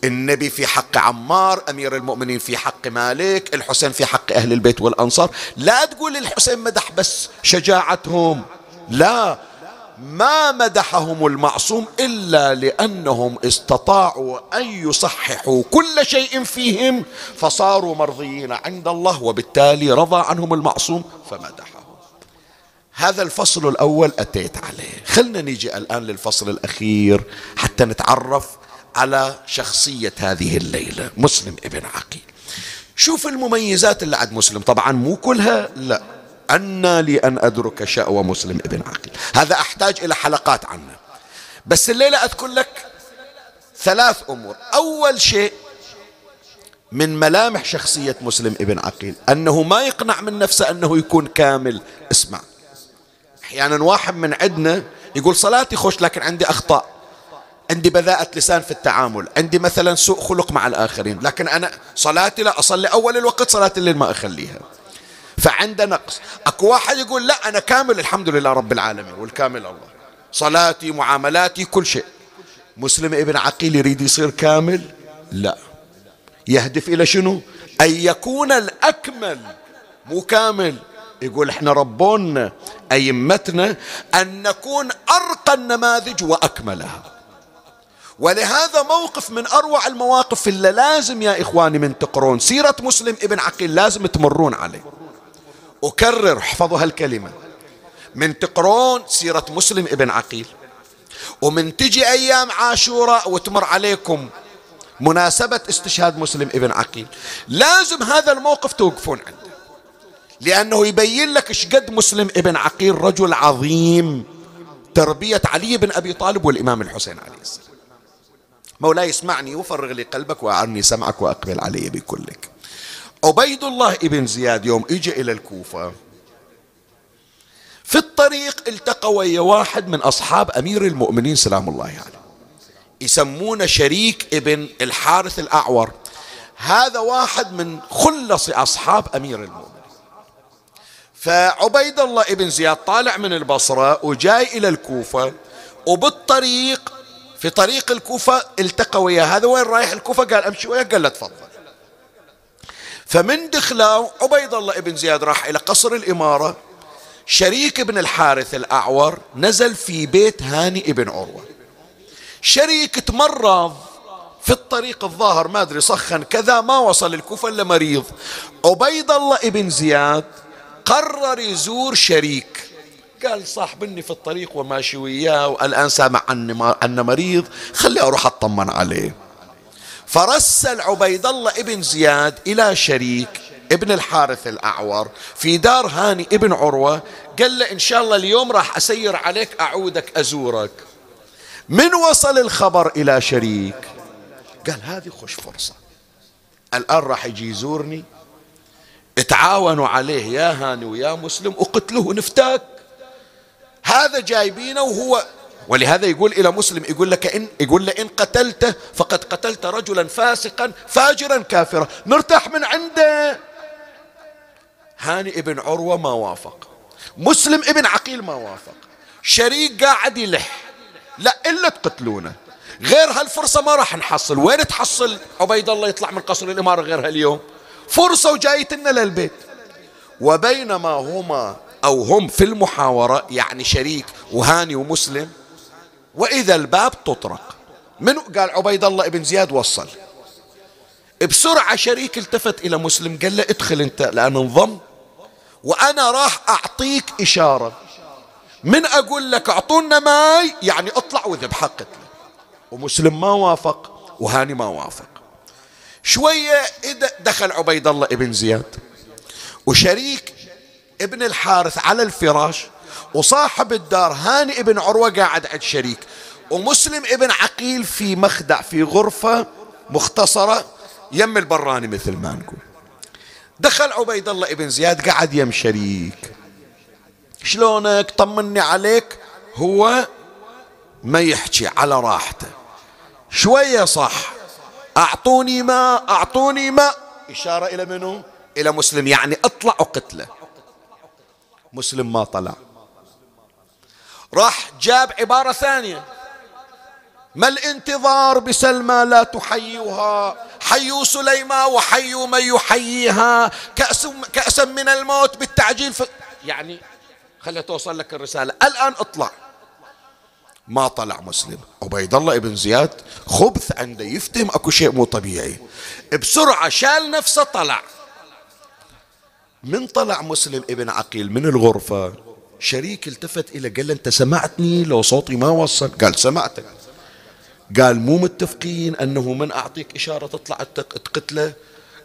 النبي في حق عمار أمير المؤمنين في حق مالك الحسين في حق أهل البيت والأنصار لا تقول الحسين مدح بس شجاعتهم. لا. ما مدحهم المعصوم إلا لأنهم استطاعوا أن يصححوا كل شيء فيهم فصاروا مرضيين عند الله وبالتالي رضى عنهم المعصوم فمدحهم. هذا الفصل الأول أتيت عليه. خلنا نيجي الآن للفصل الأخير حتى نتعرف على شخصية هذه الليلة مسلم ابن عقيل. شوف المميزات اللي عند مسلم. طبعا مو كلها لا. أن لي أن أدرك شأوى مسلم ابن عقيل هذا أحتاج إلى حلقات عنه. بس الليلة أذكر لك ثلاث أمور. أول شيء من ملامح شخصية مسلم ابن عقيل. أنه ما يقنع من نفسه أنه يكون كامل. اسمع. أحيانا واحد من عندنا يقول صلاتي خوش لكن عندي أخطاء. عندي بذاءة لسان في التعامل. عندي مثلا سوء خلق مع الآخرين. لكن أنا صلاتي لا أصلي أول الوقت صلاة الليل ما أخليها. فعنده نقص. أكو واحد يقول لا أنا كامل الحمد لله رب العالمين والكامل الله. صلاتي معاملاتي كل شيء. مسلم ابن عقيل يريد يصير كامل؟ لا. يهدف إلى شنو؟ أن يكون الأكمل مو كامل. يقول إحنا ربونا أئمتنا أن نكون أرقى النماذج وأكملها. ولهذا موقف من أروع المواقف اللي لازم يا إخواني من تقرون. سيرة مسلم ابن عقيل لازم تمرون عليه. أكرر احفظوا هالكلمة من تقرون سيرة مسلم ابن عقيل. ومن تجي أيام عاشوراء وتمر عليكم مناسبة استشهاد مسلم ابن عقيل. لازم هذا الموقف توقفون عنده. لأنه يبين لك إيش قد مسلم ابن عقيل رجل عظيم. تربية علي بن أبي طالب والإمام الحسين عليه السلام. مولاي اسمعني وفرغ لي قلبك وأعني سمعك وأقبل علي بكلك. عبيد الله ابن زياد يوم اجى إلى الكوفة. في الطريق التقى ويا واحد من أصحاب أمير المؤمنين سلام الله عليه. يعني. يسمونه شريك ابن الحارث الأعور. هذا واحد من خلص أصحاب أمير المؤمنين. فعبيد الله ابن زياد طالع من البصرة وجاي إلى الكوفة وبالطريق في طريق الكوفة التقى ويا هذا. وين رايح الكوفة؟ قال أمشي وياه. قال له تفضل. فمن دخلوا عبيد الله ابن زياد راح إلى قصر الإمارة. شريك ابن الحارث الأعور نزل في بيت هاني ابن عروة. شريك تمرض في الطريق الظاهر ما أدري سخن كذا ما وصل الكوفة إلا مريض. عبيد الله ابن زياد قرر يزور شريك. قال صاحبني في الطريق وماشي وياه والآن سامع أنه مريض خلي أروح أطمن عليه. فرسل عبيد الله ابن زياد إلى شريك ابن الحارث الأعور في دار هاني ابن عروة. قال له إن شاء الله اليوم راح أسير عليك أعودك أزورك. من وصل الخبر إلى شريك؟ قال هذه خوش فرصة. الآن راح يجي يزورني. تعاونوا عليه يا هاني ويا مسلم وقتلوه ونفتاك. هذا جايبينه وهو ولهذا يقول إلى مسلم يقول لك إن يقول له إن قتلته فقد قتلت رجلا فاسقا فاجرا كافرا. نرتاح من عنده. هاني ابن عروة ما وافق. مسلم ابن عقيل ما وافق. شريك قاعد يلح. لا إلا تقتلونه. غير هالفرصة ما راح نحصل. وين تحصل؟ عبيد الله يطلع من قصر الإمارة غير هاليوم. فرصة وجايتنا للبيت. وبينما هما أو هم في المحاورة يعني شريك وهاني ومسلم وإذا الباب تطرق. من قال عبيد الله ابن زياد وصل. بسرعة شريك التفت إلى مسلم قال له ادخل أنت لأن انضم. وأنا راح أعطيك إشارة. من أقول لك أعطونا ماي؟ يعني اطلع وذبحه قتله ومسلم ما وافق وهاني ما وافق. شوية دخل عبيد الله ابن زياد. وشريك ابن الحارث على الفراش. وصاحب الدار هاني ابن عروة قاعد عند شريك ومسلم ابن عقيل في مخدع في غرفة مختصرة يم البراني مثل ما نقول. دخل عبيد الله ابن زياد قعد يم شريك. شلونك؟ طمني عليك. هو ما يحكي على راحته. شوية صح. أعطوني ماء أعطوني ماء إشارة إلى منو؟ إلى مسلم يعني اطلع وقتله مسلم ما طلع. راح جاب عبارة ثانية. ما الانتظار بسلمى لا تحيوها؟ حيوا سليمة وحيوا من يحييها. كأس, كأسا من الموت بالتعجيل. يعني خليها توصل لك الرسالة. الآن اطلع. ما طلع مسلم. عبيد الله ابن زياد خبث عنده يفتهم أكو شيء مو طبيعي. بسرعة شال نفسه طلع. من طلع مسلم ابن عقيل؟ من الغرفة؟ شريك التفت إلى قال له أنت سمعتني لو صوتي ما وصل. قال سمعتك قال مو متفقين أنه من أعطيك إشارة تطلع تقتله.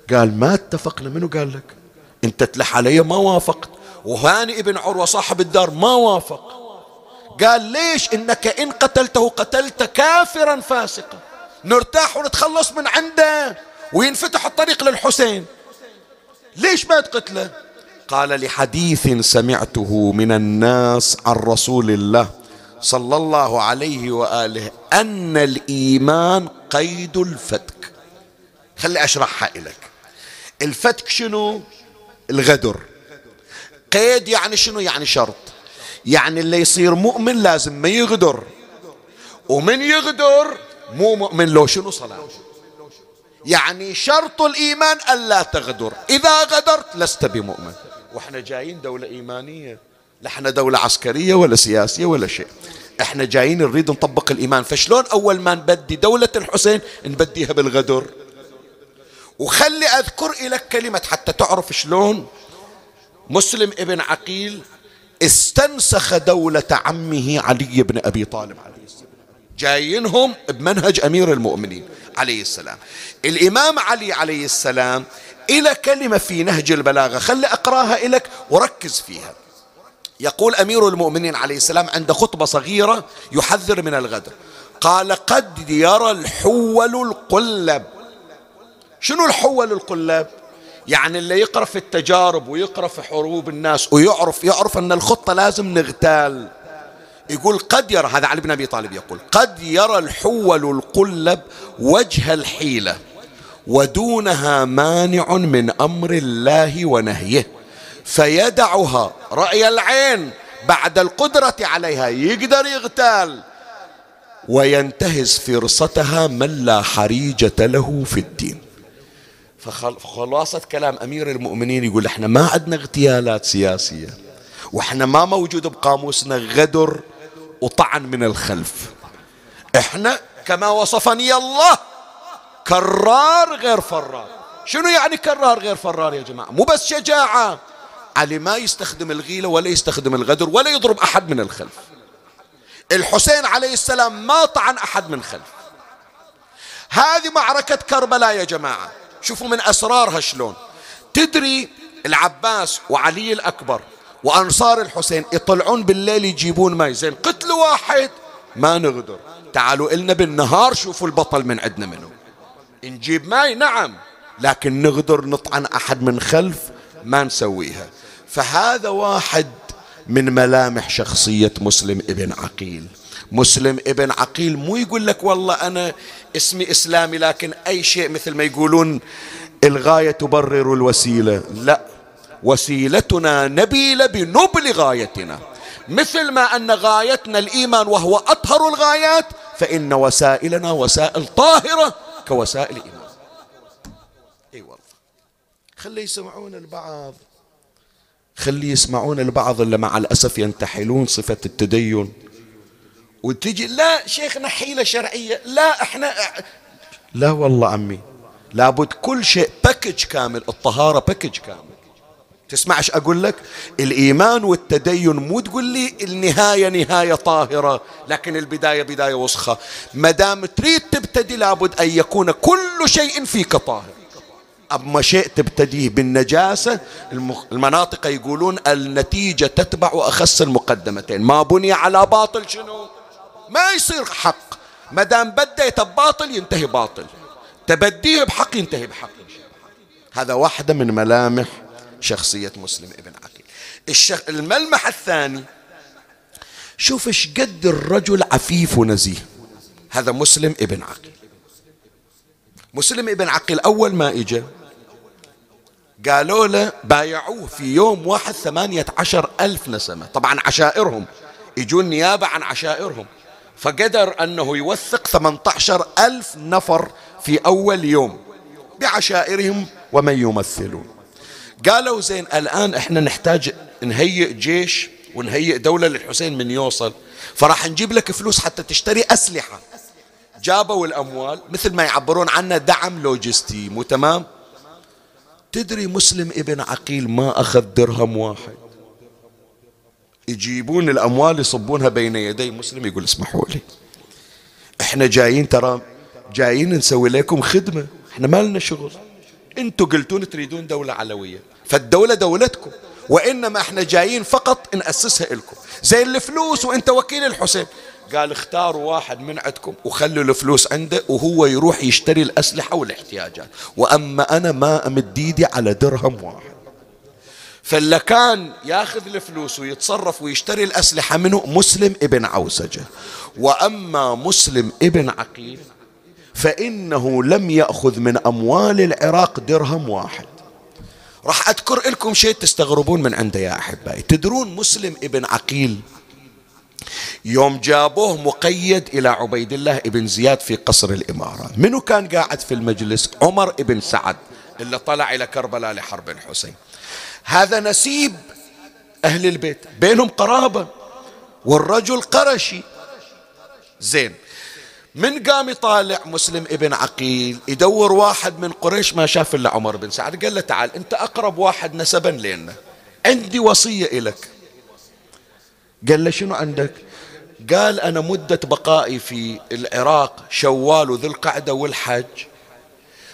قال ما اتفقنا. منو قال لك؟ أنت تلح علي ما وافقت. وهاني ابن عروة صاحب الدار ما وافق. قال ليش إنك إن قتلته قتلت كافرا فاسقا؟ نرتاح ونتخلص من عنده وينفتح الطريق للحسين. ليش ما تقتله؟ قال لحديث سمعته من الناس عن رسول الله صلى الله عليه وآله أن الإيمان قيد الفتك. خلي أشرحها لك الفتك شنو؟ الغدر. قيد يعني شنو؟ يعني شرط. يعني اللي يصير مؤمن لازم ما يغدر. ومن يغدر مو مؤمن. لو شنو؟ صلاة. يعني شرط الإيمان ألا تغدر. إذا غدرت لست بمؤمن. وإحنا جايين دولة إيمانية. لا إحنا دولة عسكرية ولا سياسية ولا شيء. إحنا جايين نريد نطبق الإيمان. فشلون أول ما نبدي دولة الحسين نبديها بالغدر؟ وخلي أذكر لك كلمة حتى تعرف شلون مسلم ابن عقيل استنسخ دولة عمه علي بن أبي طالب عليه السلام. جايينهم بمنهج أمير المؤمنين عليه السلام. الإمام علي عليه السلام إلى كلمة في نهج البلاغة. خلي أقراها لك وركز فيها. يقول أمير المؤمنين عليه السلام عند خطبة صغيرة يحذر من الغدر. قال قد يرى الحول القلب. شنو الحول القلب يعني اللي يقرأ في التجارب ويقرأ في حروب الناس ويعرف يعرف أن الخطة لازم نغتال. يقول قد يرى. هذا علي بن أبي طالب يقول قد يرى الحول القلب وجه الحيلة. ودونها مانع من أمر الله ونهيه فيدعها رأي العين بعد القدرة عليها يقدر يغتال. وينتهز فرصتها من لا حريجة له في الدين. فخلاصة كلام أمير المؤمنين يقول إحنا ما عندنا اغتيالات سياسية وإحنا ما موجود بقاموسنا غدر وطعن من الخلف. إحنا كما وصفني الله كرار غير فرار. شنو يعني كرار غير فرار يا جماعة؟ مو بس شجاعة. علي ما يستخدم الغيلة ولا يستخدم الغدر ولا يضرب أحد من الخلف. الحسين عليه السلام ما طعن أحد من خلف. هذه معركة كربلاء يا جماعة. شوفوا من أسرارها شلون. تدري العباس وعلي الأكبر وأنصار الحسين يطلعون بالليل يجيبون ماء زين قتلوا واحد ما نغدر. تعالوا إلنا بالنهار شوفوا البطل من عندنا منه نجيب ماي نعم. لكن نغدر نطعن أحد من خلف ما نسويها. فهذا واحد من ملامح شخصية مسلم ابن عقيل. مسلم ابن عقيل مو يقول لك والله أنا اسمي إسلامي لكن أي شيء مثل ما يقولون الغاية تبرر الوسيلة. لا. وسيلتنا نبيلة بنبل غايتنا. مثل ما أن غايتنا الإيمان وهو أطهر الغايات فإن وسائلنا وسائل طاهرة. كوسائل الإيمان. إي والله. خلي يسمعون البعض. خلي يسمعون البعض اللي مع الأسف ينتحلون صفة التدين. وتجي لا شيخنا حيلة شرعية لا إحنا لا والله عمي لابد كل شيء package كامل الطهارة package كامل. تسمع إيش أقول لك؟ الإيمان والتدين مو تقول لي النهاية نهاية طاهرة لكن البداية بداية وسخة. ما دام تريد تبتدي لابد أن يكون كل شيء فيك طاهر. أما شيء تبتديه بالنجاسة المناطقة يقولون النتيجة تتبع أخس المقدمتين. ما بني على باطل شنو؟ ما يصير حق. ما دام بديت بباطل ينتهي باطل. تبديه بحق ينتهي بحق. هذا واحدة من ملامح شخصية مسلم ابن عقيل. الشخ... الملمح الثاني شوف إيش قد الرجل عفيف ونزيه. هذا مسلم ابن عقيل. مسلم ابن عقيل أول ما إجا قالوا له بايعوه في يوم واحد ثمانية عشر ألف نسمة. طبعا عشائرهم يجون نيابة عن عشائرهم. فقدر أنه يوثق ثمانية عشر ألف نفر في أول يوم بعشائرهم ومن يمثلون. قالوا زين الآن إحنا نحتاج نهيئ جيش ونهيئ دولة للحسين من يوصل فراح نجيب لك فلوس حتى تشتري أسلحة. جابوا الأموال مثل ما يعبرون عنه دعم لوجستي مو تمام؟ تدري مسلم ابن عقيل ما أخذ درهم واحد؟ يجيبون الأموال يصبونها بين يدي مسلم يقول اسمحوا لي. إحنا جايين ترى جايين نسوي لكم خدمة إحنا ما لنا شغل. أنتم قلتون تريدون دولة علوية. فالدولة دولتكم وإنما إحنا جايين فقط نأسسها لكم زي الفلوس وإنت وكيل الحسين. قال اختاروا واحد من عندكم وخلوا الفلوس عنده وهو يروح يشتري الأسلحة والاحتياجات. وأما أنا ما أمد إيدي على درهم واحد. فاللي كان ياخذ الفلوس ويتصرف ويشتري الأسلحة منه مسلم ابن عوسجة. وأما مسلم ابن عقيل فإنه لم يأخذ من أموال العراق درهم واحد. راح أذكر لكم شيء تستغربون من عنده يا أحبائي. تدرون مسلم ابن عقيل يوم جابوه مقيد إلى عبيد الله ابن زياد في قصر الإمارة منو كان قاعد في المجلس؟ عمر ابن سعد اللي طلع إلى كربلاء لحرب الحسين. هذا نسيب أهل البيت بينهم قرابة. والرجل قرشي. زين. من قام يطالع مسلم ابن عقيل يدور واحد من قريش ما شاف إلا عمر بن سعد قال له تعال أنت أقرب واحد نسبا لنا عندي وصية إلك. قال له شنو عندك؟ قال أنا مدة بقائي في العراق شوال وذي القعدة والحج.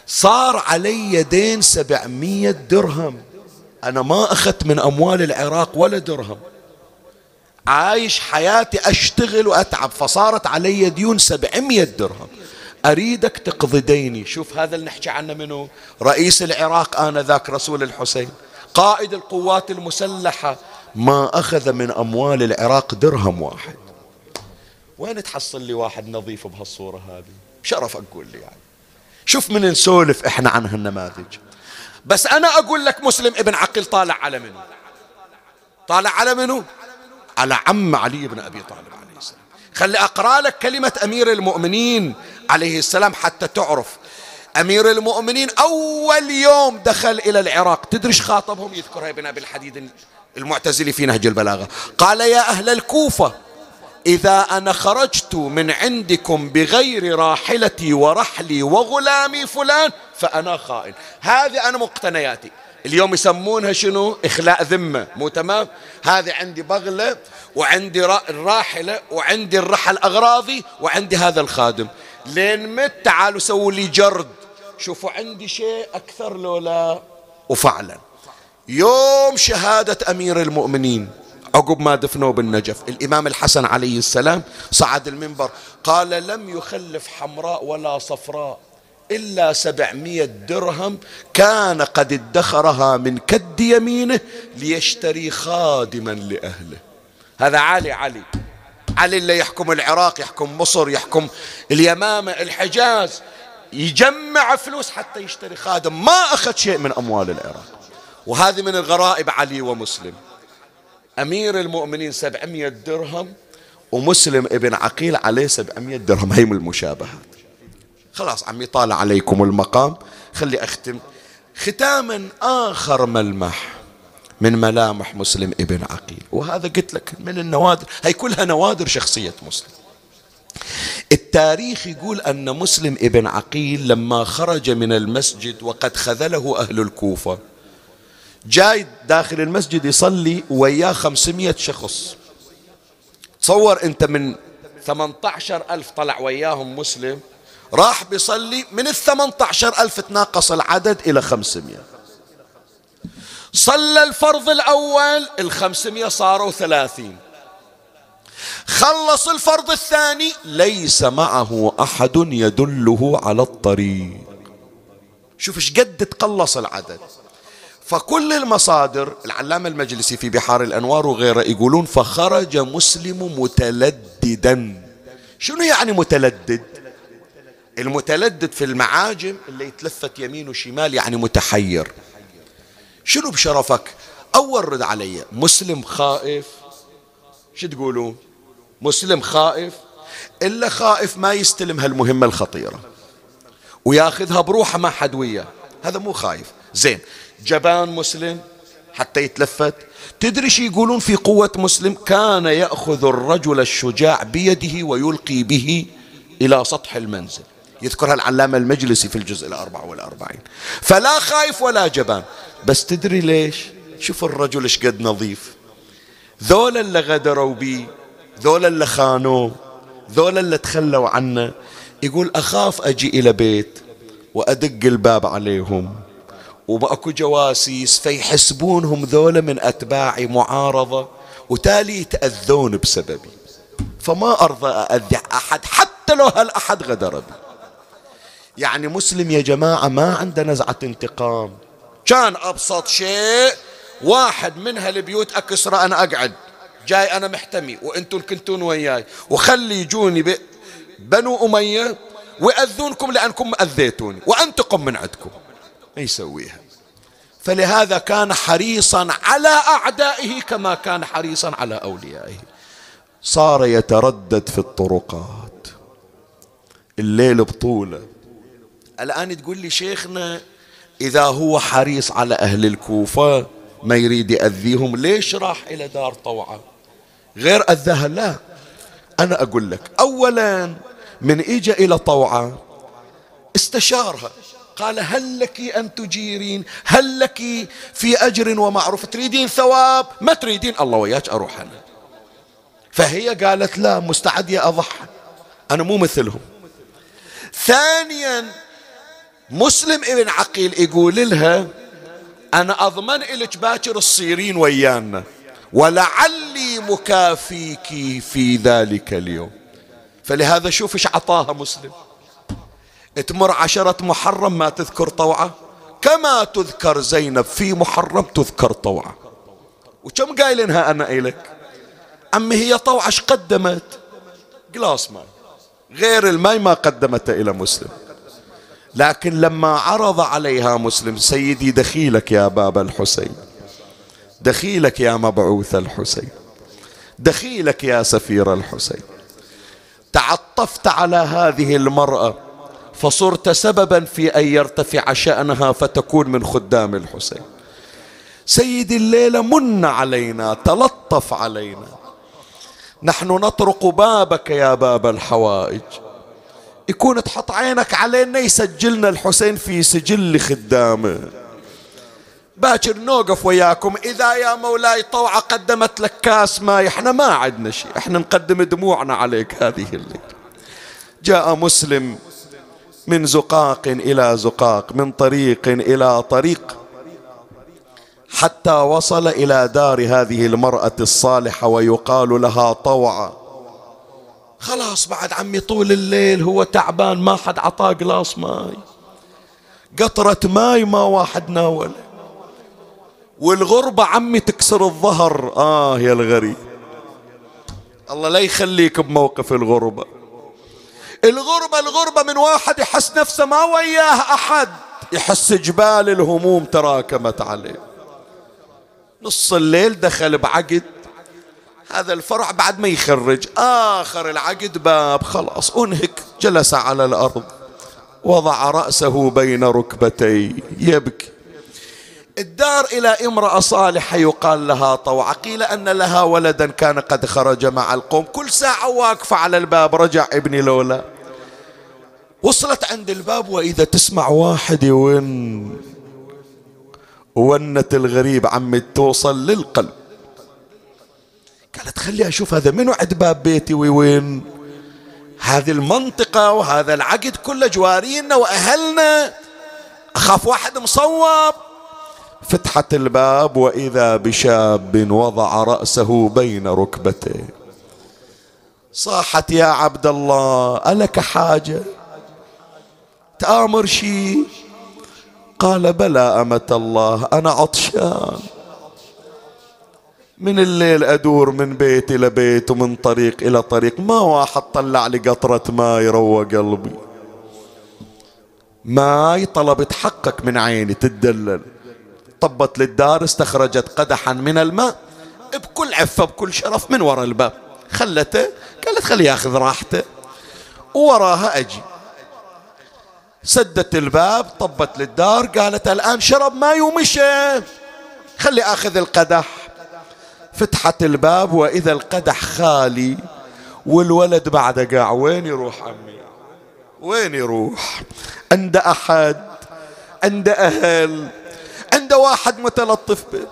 صار علي دين سبعمية درهم. أنا ما أخذت من أموال العراق ولا درهم. عايش حياتي أشتغل وأتعب فصارت علي ديون سبعمية درهم. أريدك تقضي ديني. شوف هذا اللي نحكي عنه منه رئيس العراق آنذاك رسول الحسين. قائد القوات المسلحة. ما أخذ من أموال العراق درهم واحد. وين تحصل لي واحد نظيف بهالصورة هذه؟ شرف أقول لي يعني. شوف من نسولف إحنا عن هالنماذج. بس أنا أقول لك مسلم ابن عقل طالع على منه طالع على منه على عم علي بن أبي طالب عليه السلام. خلي أقرأ لك كلمة أمير المؤمنين عليه السلام حتى تعرف. أمير المؤمنين أول يوم دخل إلى العراق تدري خاطبهم؟ يذكرها ابن أبي الحديد المعتزلي في نهج البلاغة. قال يا أهل الكوفة إذا أنا خرجت من عندكم بغير راحلتي ورحلي وغلامي فلان فأنا خائن. هذه أنا مقتنياتي. اليوم يسمونها شنو؟ إخلاء ذمة. مو تمام؟ هذه عندي بغلة وعندي الراحلة وعندي الرحل أغراضي وعندي هذا الخادم. لين مت تعالوا سووا لي جرد. شوفوا عندي شيء أكثر لولا وفعلا. يوم شهادة أمير المؤمنين عقب ما دفنوه بالنجف الإمام الحسن عليه السلام صعد المنبر قال لم يخلف حمراء ولا صفراء. إلا سبعمية درهم كان قد ادخرها من كد يمينه ليشتري خادما لأهله. هذا علي علي. علي اللي يحكم العراق يحكم مصر يحكم اليمامة الحجاز يجمع فلوس حتى يشتري خادم. ما أخذ شيء من أموال العراق. وهذه من الغرائب علي ومسلم. أمير المؤمنين سبعمية درهم ومسلم ابن عقيل عليه سبعمية درهم. هي من المشابهات. خلاص عم يطال عليكم المقام خلي أختم. ختاما آخر ملمح من ملامح مسلم ابن عقيل. وهذا قلت لك من النوادر هي كلها نوادر شخصية مسلم. التاريخ يقول أن مسلم ابن عقيل لما خرج من المسجد وقد خذله أهل الكوفة جاي داخل المسجد يصلي وياه خمسمية شخص. تصور أنت من 18 ألف طلع وياهم مسلم راح بيصلي من ال 18 ألف تناقص العدد إلى 500 صلى الفرض الأول الخمسمية صاروا ثلاثين. خلص الفرض الثاني ليس معه أحد يدله على الطريق. شوف إيش قد تقلص العدد. فكل المصادر العلامة المجلسي في بحار الأنوار وغيره يقولون فخرج مسلم متلددا. شنو يعني متلدد؟ المتلدد في المعاجم اللي يتلفت يمين وشمال يعني متحير. شنو بشرفك؟ أول رد علي مسلم خائف. شو تقولون؟ مسلم خائف؟ إلا خائف ما يستلم هالمهمة الخطيرة. وياخذها بروحه ما حد وياه. هذا مو خايف زين جبان مسلم حتى يتلفت. تدري شي يقولون في قوة مسلم؟ كان يأخذ الرجل الشجاع بيده ويلقي به إلى سطح المنزل. يذكرها العلامة المجلسي في الجزء الأربع والأربعين. فلا خايف ولا جبان. بس تدري ليش؟ شوف الرجل إيش قد نظيف. ذولا اللي غدروا بي ذولا اللي خانوه ذولا اللي تخلوا عنه. يقول أخاف أجي إلى بيت وأدق الباب عليهم. وماكو جواسيس فيحسبونهم ذولا من أتباعي معارضة وتالي يتأذون بسببي. فما أرضى أأذي أحد حتى لو هالأحد غدر بي. يعني مسلم يا جماعة ما عنده نزعة انتقام. كان أبسط شيء واحد من هالبيوت أكسرة أنا أقعد. جاي أنا محتمي وأنتم كنتون وياي. وخلي يجوني بنو أمية ويأذونكم لأنكم أذيتوني. وأنتقم من عندكم. ما يسويها. فلهذا كان حريصا على أعدائه كما كان حريصا على أوليائه. صار يتردد في الطرقات. الليل بطوله. الآن تقول لي شيخنا إذا هو حريص على أهل الكوفة ما يريد يأذيهم ليش راح إلى دار طوعة؟ غير أذاها؟ لا. أنا أقول لك أولا من إجا إلى طوعة استشارها. قال هل لك أن تجيرين؟ هل لك في أجر ومعروف؟ تريدين ثواب؟ ما تريدين الله وياك أروح أنا. فهي قالت لا مستعد يا أضحى. أنا مو مثلهم. ثانيا مسلم ابن عقيل يقول لها أنا أضمن إلك باكر تصيرين ويانا ولعلي مكافيك في ذلك اليوم. فلهذا شوف إيش عطاها مسلم. تمر عشرة محرم ما تذكر طوعة كما تذكر زينب في محرم تذكر طوعة. وكم قايلينها أنا إليك عمي هي طوعة قدمت؟ قلاص ماء غير الماء ما قدمته إلى مسلم. لكن لما عرض عليها مسلم سيدي دخيلك يا باب الحسين دخيلك يا مبعوث الحسين دخيلك يا سفير الحسين تعطفت على هذه المرأة فصرت سببا في أن يرتفع شأنها فتكون من خدام الحسين. سيدي الليلة من علينا تلطف علينا نحن نطرق بابك يا باب الحوائج يكون تحط عينك علينا يسجلنا الحسين في سجل خدامه. باكر نوقف وياكم. إذا يا مولاي طوعة قدمت لك كاس ماي إحنا ما عندنا شيء. إحنا نقدم دموعنا عليك هذه الليلة. جاء مسلم من زقاق إلى زقاق من طريق إلى طريق حتى وصل إلى دار هذه المرأة الصالحة ويقال لها طوعة. خلاص بعد عمي طول الليل هو تعبان ما حد عطاه قلاص ماي. قطرة ماي ما واحد ناول والغربة عمي تكسر الظهر. آه يا الغريب. الله لا يخليك بموقف الغربة. الغربة الغربة من واحد يحس نفسه ما وياه أحد. يحس جبال الهموم تراكمت عليه. نص الليل دخل بعقد. هذا الفرع بعد ما يخرج. آخر العقد باب. خلاص أنهك. جلس على الأرض. وضع رأسه بين ركبتيه. يبكي. الدار إلى امرأة صالحة يقال لها طوعة. قيل أن لها ولدا كان قد خرج مع القوم. كل ساعة واقفة على الباب. رجع ابني لولا. وصلت عند الباب وإذا تسمع واحد يون. ونة الغريب عمي توصل للقلب. قالت خلي أشوف هذا منو عند باب بيتي وين؟ هذه المنطقة وهذا العقد كله جوارينا وأهلنا. أخاف واحد مصوب. فتحت الباب وإذا بشاب وضع رأسه بين ركبتيه. صاحت يا عبد الله ألك حاجة؟ تآمر شيء قال بلى أمة الله أنا عطشان. من الليل أدور من بيت إلى بيت ومن طريق إلى طريق. ما واحد طلع لي قطرة ماء يروى قلبي. ماي طلبت حقك من عيني تدلل طبت للدار استخرجت قدحا من الماء. بكل عفة بكل شرف من وراء الباب. خلته قالت خليه ياخذ راحته. وراها أجي. سدت الباب طبت للدار قالت الآن شرب ماي ومشى خلي آخذ القدح. فتحت الباب وإذا القدح خالي والولد بعد قاع وين يروح عمي؟ وين يروح؟ عند أحد عند أهل عند واحد متلطف به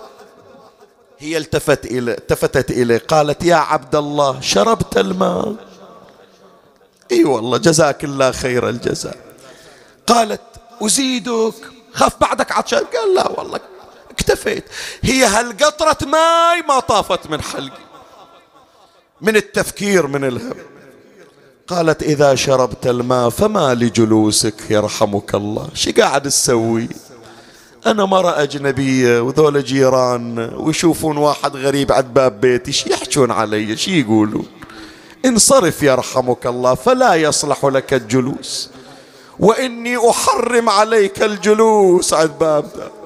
هي التفت إليه التفتت إليه قالت يا عبد الله شربت الماء. إي والله جزاك الله خير الجزاء. قالت أزيدك خاف بعدك عطشان. قال لا والله. اكتفيت. هي هالقطرة ماي ما طافت من حلقي. من التفكير من الهم. قالت إذا شربت الماء فما لجلوسك يرحمك الله. شي قاعد تسوي؟ أنا مرة أجنبية وذول جيران ويشوفون واحد غريب عند باب بيتي شي يحجون علي؟ شي يقولون؟ انصرف يرحمك الله فلا يصلح لك الجلوس. وإني أحرم عليك الجلوس عند باب ده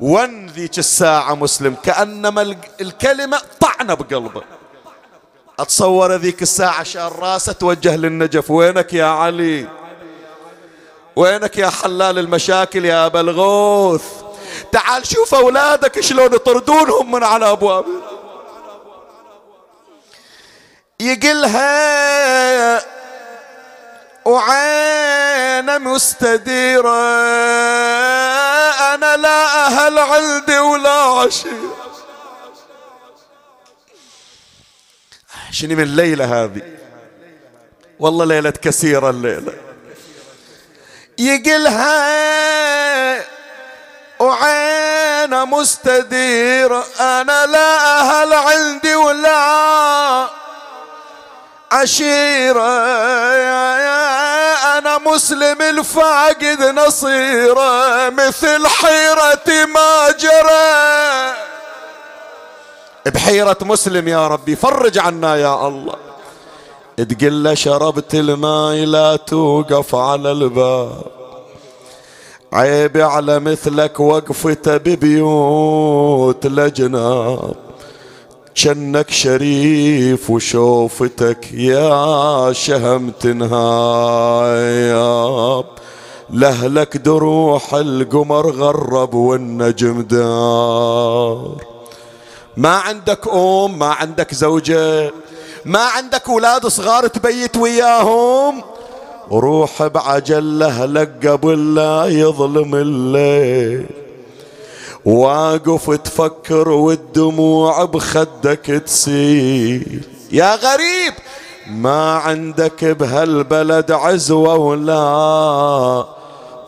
ون ذيك الساعة مسلم كأنما الكلمة طعنة بقلبه. أتصور ذيك الساعة شال راسه توجه للنجف وينك يا علي؟ وينك يا حلال المشاكل يا أبا الغوث؟ تعال شوف أولادك شلون يطردونهم من على أبواب يقلها وعين مستديرة أنا لا أهل عندي ولا عشير. شنو من الليلة هذه؟ والله ليلة كثيرة الليلة. يقلها وعين مستديرة أنا لا أهل عندي ولا عشيرة أنا مسلم الفاقد نصيرة مثل حيرة ما جرى. بحيرة مسلم يا ربي فرج عنا يا الله. تقل له شربت الماء لا توقف على الباب. عيب على مثلك وقفته ببيوت لجناب. جنك شريف وشوفتك يا شهم تنهايب. لهلك دروح القمر غرب والنجم دار. ما عندك أم ما عندك زوجة ما عندك أولاد صغار تبيت وياهم. روح بعجل لهلك قبل لا يظلم الليل. واقف تفكر والدموع بخدك تسيل. يا غريب ما عندك بهالبلد عزوة ولا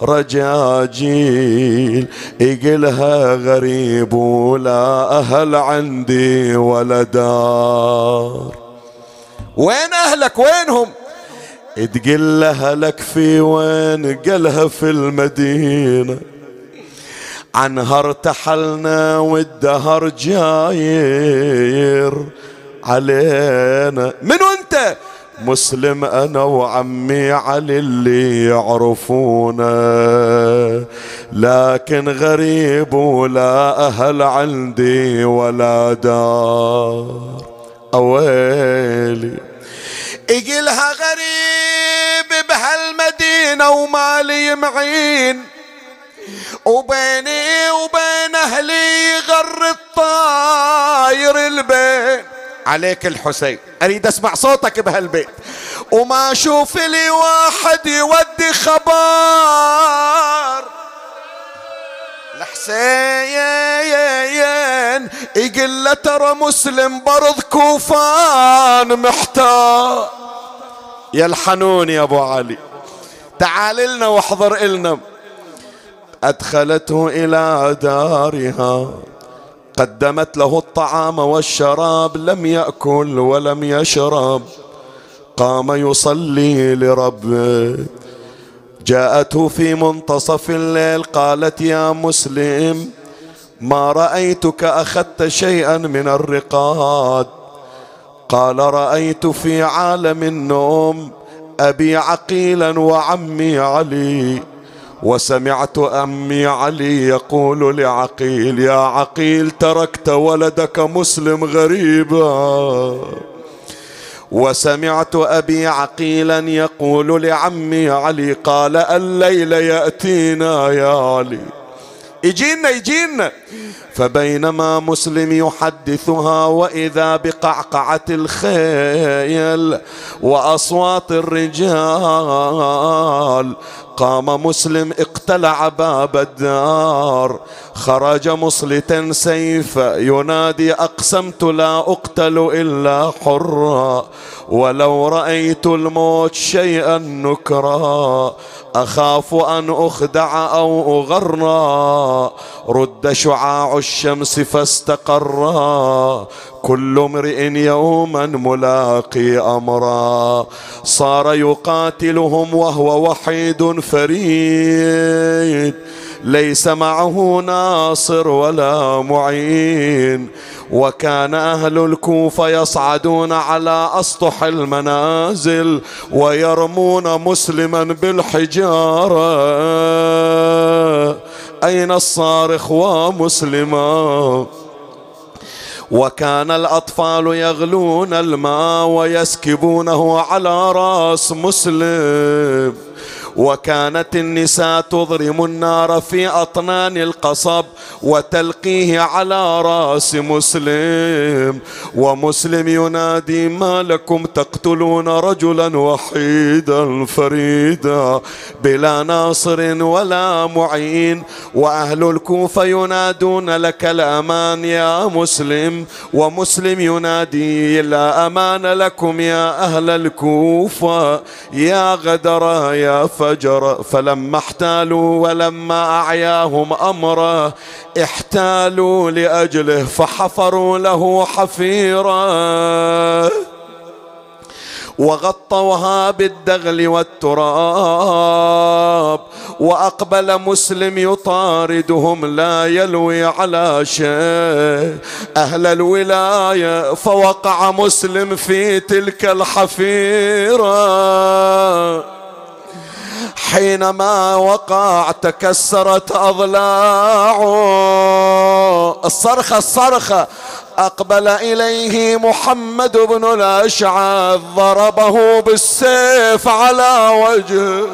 رجاجيل يقلها غريب ولا أهل عندي ولا دار. وين أهلك؟ وينهم؟ تقل لها لك في وين؟ قالها في المدينة. عنها ارتحلنا والدهر جاير علينا. من انت مسلم أنا وعمي علي اللي يعرفونا. لكن غريب ولا أهل عندي ولا دار. أويلي. اجلها غريب بهالمدينة ومالي معين. وبيني وبين أهلي غر الطاير البين عليك الحسين. أريد أسمع صوتك بهالبيت. وما أشوف لي واحد يودي خبر. الحسين يقول له ترى مسلم برض كوفان محتار. يا الحنون يا أبو علي. تعال لنا واحضر لنا أدخلته إلى دارها قدمت له الطعام والشراب لم يأكل ولم يشرب. قام يصلي لربه. جاءته في منتصف الليل قالت يا مسلم ما رأيتك أخذت شيئا من الرقاد. قال رأيت في عالم النوم أبي عقيلا وعمي علي. وسمعت أمي علي يقول لعقيل يا عقيل تركت ولدك مسلم غريبا. وسمعت أبي عقيلا يقول لعمي علي قال الليل يأتينا يا علي. يجينا يجينا فبينما مسلم يحدثها وإذا بقعقعة الخيل وأصوات الرجال قام مسلم اقتلع باب الدار. خرج مصلتا سيفا ينادي أقسمت لا أقتل إلا حرا ولو رأيت الموت شيئا نكرا. أخاف أن أخدع أو اغرى رد شعاع الشمس فاستقرا. كل امرئ يوما ملاقي أمرا. صار يقاتلهم وهو وحيد فريد. ليس معه ناصر ولا معين. وكان أهل الكوفة يصعدون على أسطح المنازل ويرمون مسلما بالحجارة. أين الصارخ ومسلما وكان الأطفال يغلون الماء ويسكبونه على رأس مسلم. وكانت النساء تضرم النار في أطنان القصب وتلقيه على رأس مسلم. ومسلم ينادي ما لكم تقتلون رجلا وحيدا فريدا بلا ناصر ولا معين وأهل الكوفة ينادون لك الأمان يا مسلم ومسلم ينادي لا أمان لكم يا أهل الكوفة يا غدر يا فريدا فجر فلما احتالوا ولما أعياهم أمره احتالوا لأجله فحفروا له حفيرا. وغطوها بالدغل والتراب وأقبل مسلم يطاردهم لا يلوي على شيء. أهل الولاية فوقع مسلم في تلك الحفيرة. حينما وقع تكسرت أضلاعه الصرخة الصرخة. أقبل إليه محمد بن الأشعث ضربه بالسيف على وجهه.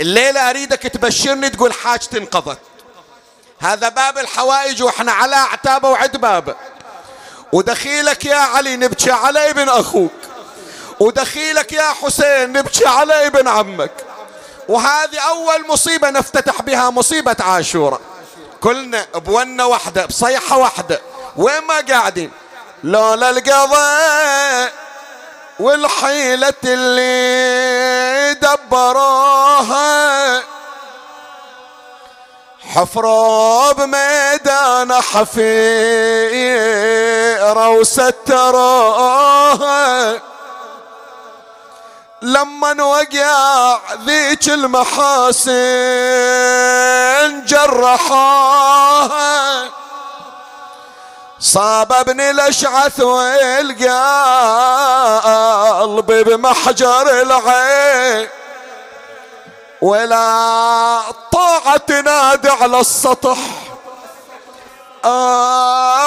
الليلة أريدك تبشرني تقول حاجتي انقضت هذا باب الحوائج وإحنا على اعتابه وعد بابه ودخيلك يا علي نبكي على ابن أخوك. ودخيلك يا حسين نبكي على ابن عمك. وهذه أول مصيبة نفتتح بها مصيبة عاشورة. كلنا بونة واحدة بصيحة واحدة. وين ما قاعدين؟ لولا القضاء والحيلة اللي دبروها. حفروا بميدان حفيرة وستروها. لما وقع ذيك المحاسن جرحوها صاب ابن الأشعث والقلب بمحجر العين. ولا طاعة تنادي على السطح.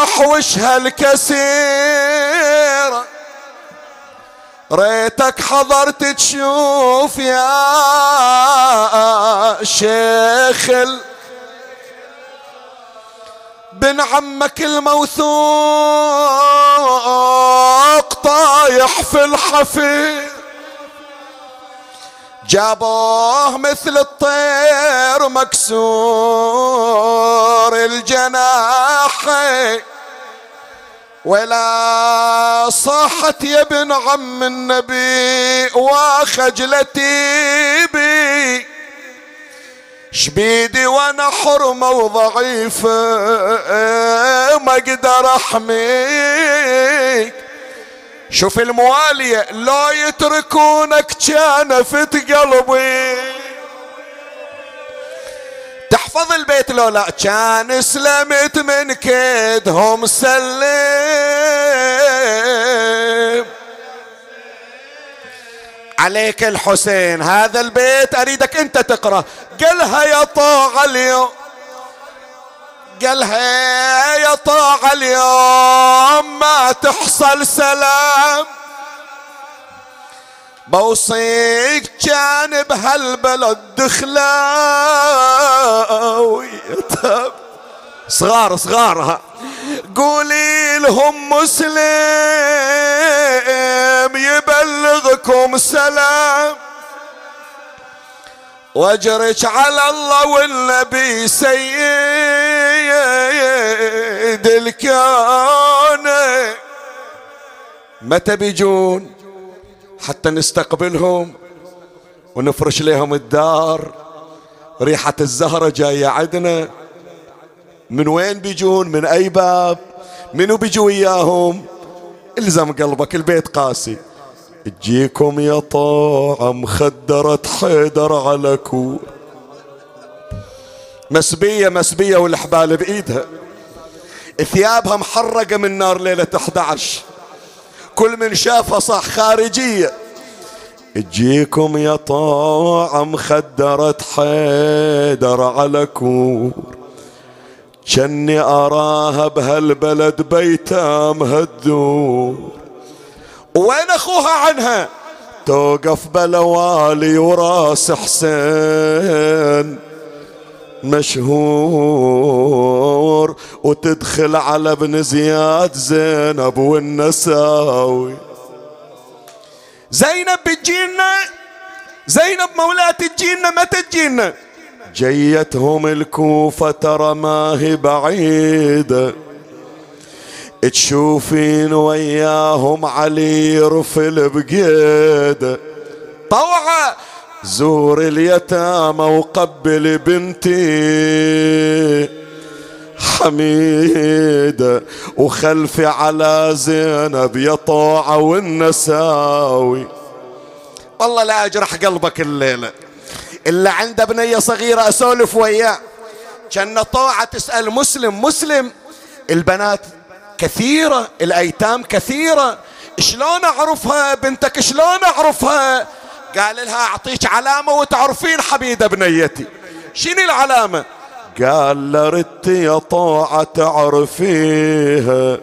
أحوشها الكثير. ريتك حضرت تشوف يا شيخ بن عمك الموثوق طايح في الحفير جابوه مثل الطير مكسور الجناح ولا صاحت يا ابن عم النبي وخجلتي بي. شبيدي وأنا حرمة وضعيفة ما أقدر احميك. شوف الموالية لو يتركونك كانفت قلبي. تحفظ البيت لو لا كان سلمت من كيدهم سلم. عليك الحسين هذا البيت أريدك أنت تقرأ. قالها يا طاع اليوم. قالها يا طاع اليوم ما تحصل سلام. بوصيك كان بهالبلد دخلاوي. صغار صغارها قولي لهم مسلم يبلغكم سلام. واجرك على الله والنبي سيد الكون. متى بيجون؟ حتى نستقبلهم ونفرش لهم الدار. ريحة الزهرة جاية عندنا من وين بيجون؟ من أي باب؟ منو بيجوا وياهم؟ إلزم قلبك البيت قاسي. تجيكم يا طاعة مخدرة حيدر على كور مسبية مسبية والحبال بإيدها. ثيابها محرقة من نار ليلة 11 كل من شافها صح خارجية تجيكم يا طاعة مخدرة حيدر على كور. جني أراها بهالبلد بيتام هالدور وين أخوها عنها؟ توقف بلوالي وراس حسين. مشهور وتدخل على ابن زياد زينب والنساوي. زينب بتجينا زينب مولاة تجينا متى تجينا. جيتهم الكوفة ترى ما هي بعيدة. تشوفين وياهم علي يرفل بقيدة. طوعة زور اليتامى وقبل بنتي. حميدة وخلفي على زينب يا طوعة والنساوي. والله لا أجرح قلبك الليلة. إلا عنده بنية صغيرة أسولف وياه. كأن طوعة تسأل مسلم مسلم. البنات كثيرة الأيتام كثيرة. شلون أعرفها؟ بنتك شلون أعرفها؟ قال لها أعطيك علامة وتعرفين حبيدة بنيتي. شنو العلامة؟ قال لردت يا طوعة تعرفيها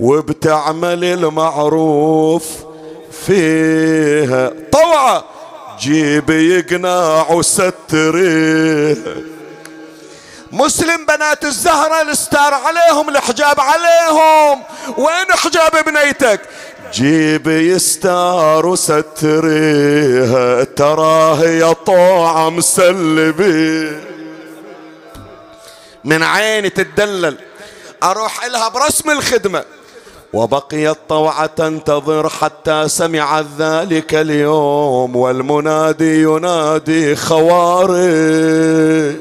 وبتعمل المعروف فيها. طوعة جيبي يقناع وستريه مسلم بنات الزهرة الستار عليهم الحجاب عليهم. وين حجاب بنيتك؟ جيبي يستار وستريها تراه يا طوعة مسلبي. من عيني تدلل أروح لها برسم الخدمة. وبقيت طوعة تنتظر حتى سمعت ذلك اليوم والمنادي ينادي خوارج.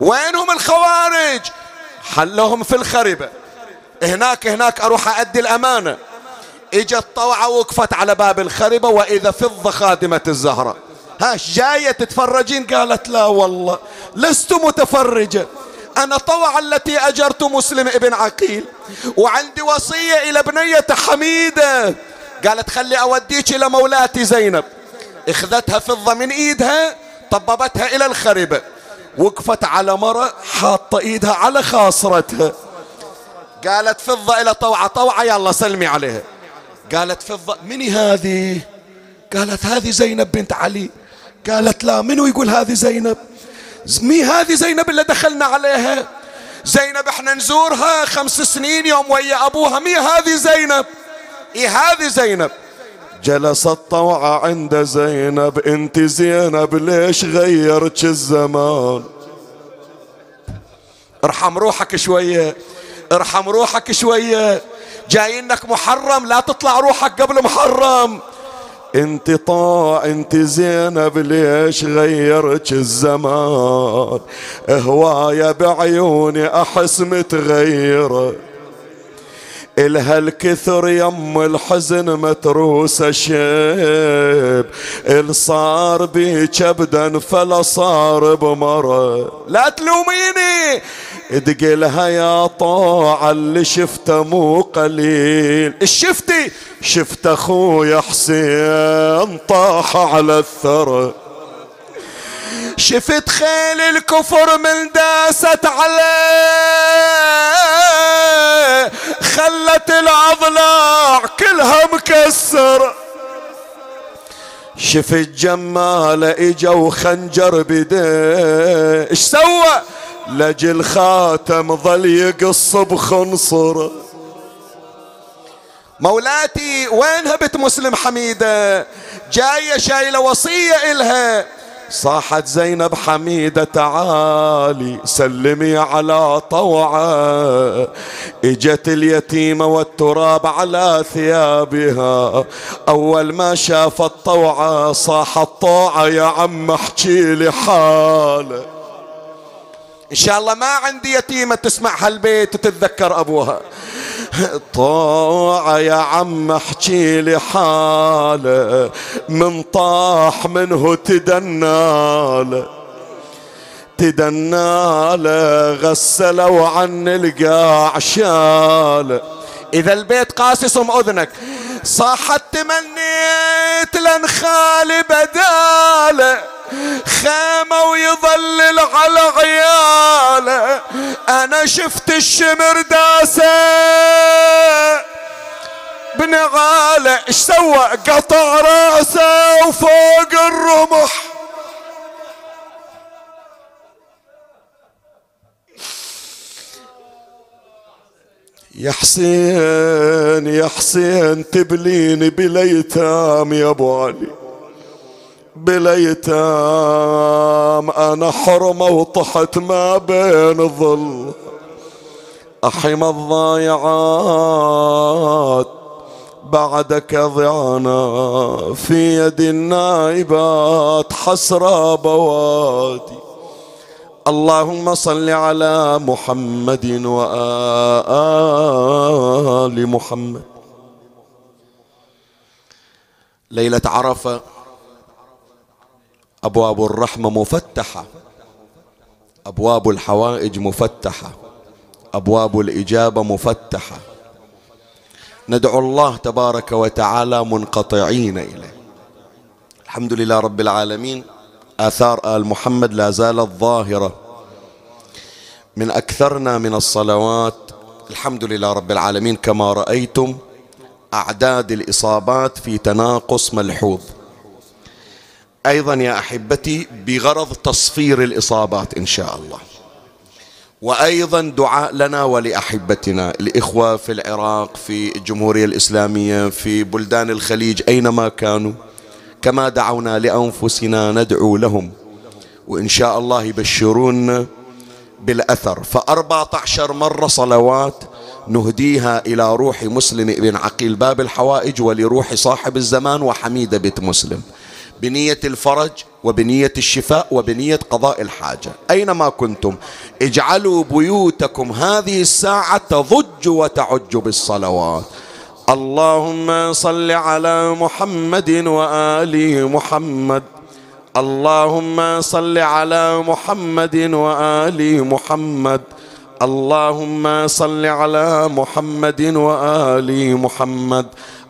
وينهم الخوارج؟ حلهم في الخربة هناك هناك أروح أدي الأمانة. اجت طوعة وقفت على باب الخربة وإذا فضة خادمة الزهرة. هاش جاية تتفرجين؟ قالت لا والله لست متفرجة. أنا طوع التي أجرت مسلم ابن عقيل وعندي وصية إلى بنية حميدة. قالت خلي أوديك إلى مولاتي زينب. إخذتها فضة من إيدها طببتها إلى الخربة. وقفت على مرة حاطة إيدها على خاصرتها. قالت فضة إلى طوعة طوعة يلا سلمي عليها. قالت فضة مني هذه؟ قالت هذه زينب بنت علي. قالت لا منو يقول هذه زينب؟ مي هذه زينب اللي دخلنا عليها. زينب إحنا نزورها خمس سنين يوم ويا أبوها. مي هذه زينب؟ إي هذه زينب. جلس الطوعة عند زينب. أنت زينب ليش غيرك الزمان؟ ارحم روحك شوية ارحم روحك شوية. جاي إنك محرم لا تطلع روحك قبل محرم. أنت طاع أنت زينب ليش غيرك الزمان؟ هوايا بعيوني أحس متغيرة. إلها الكثر يم الحزن متروس شيب الصار بي كبدا فلا صار بمرة لا تلوميني! إدقلها يا طاعة اللي شفته مو قليل. الشفتي؟ شفت اخويا حسين طاح على الثرى. شفت خيل الكفر من داست عليه خلت الأضلاع كلها مكسرة. شفت جمالة إجا وخنجر بيديه إيش سوى. لجل خاتم ظل يقص بخنصره مولاتي وينها بنت مسلم حميدة؟ جاية شايلة وصية إلها. صاحت زينب حميدة تعالي سلمي على طوعة. إجت اليتيمة والتراب على ثيابها. أول ما شافت طوعة صاحت طوعة يا عم احكي لي حاله. إن شاء الله ما عندي يتيمة تسمع هالبيت وتتذكر أبوها. طاعة يا عم احكي لي حالة. من طاح منه تدناله. تدناله غسلوا عن القاع شاله. إذا البيت قاسي أم أذنك. صاحت تمنيت لن خالي بداله. خيمة ويظلل على عياله. أنا شفت الشمر داسة. بنغاله إيش سوى؟ قطع رأسه وفوق الرمح. يا حسين يا حسين تبليني بليتام يا أبو علي. بليتام أنا حرمة وطحت ما بين الظل. أحم الضايعات بعدك ضعنا. في يد النائبات حسرى بوادي. اللهم صل على محمد وآل محمد. ليلة عرفة أبواب الرحمة مفتحة. أبواب الحوائج مفتحة. أبواب الإجابة مفتحة. ندعو الله تبارك وتعالى منقطعين إليه. الحمد لله رب العالمين. آثار آل محمد لا زالت ظاهرة. من أكثرنا من الصلوات الحمد لله رب العالمين كما رأيتم أعداد الإصابات في تناقص ملحوظ. أيضا يا أحبتي بغرض تصفير الإصابات إن شاء الله. وأيضا دعاء لنا ولأحبتنا الإخوة في العراق في الجمهورية الإسلامية في بلدان الخليج أينما كانوا. كما دعونا لأنفسنا ندعو لهم. وإن شاء الله يبشرون بالأثر. فأربعة عشر مرة صلوات نهديها إلى روح مسلم ابن عقيل باب الحوائج ولروح صاحب الزمان وحميدة بنت مسلم. بنية الفرج وبنية الشفاء وبنية قضاء الحاجة. أينما كنتم اجعلوا بيوتكم هذه الساعة تضج وتعج بالصلوات. اللهم صل على محمد وآل محمد. اللهم صل على محمد وآل محمد. اللهم صل على محمد وآل محمد.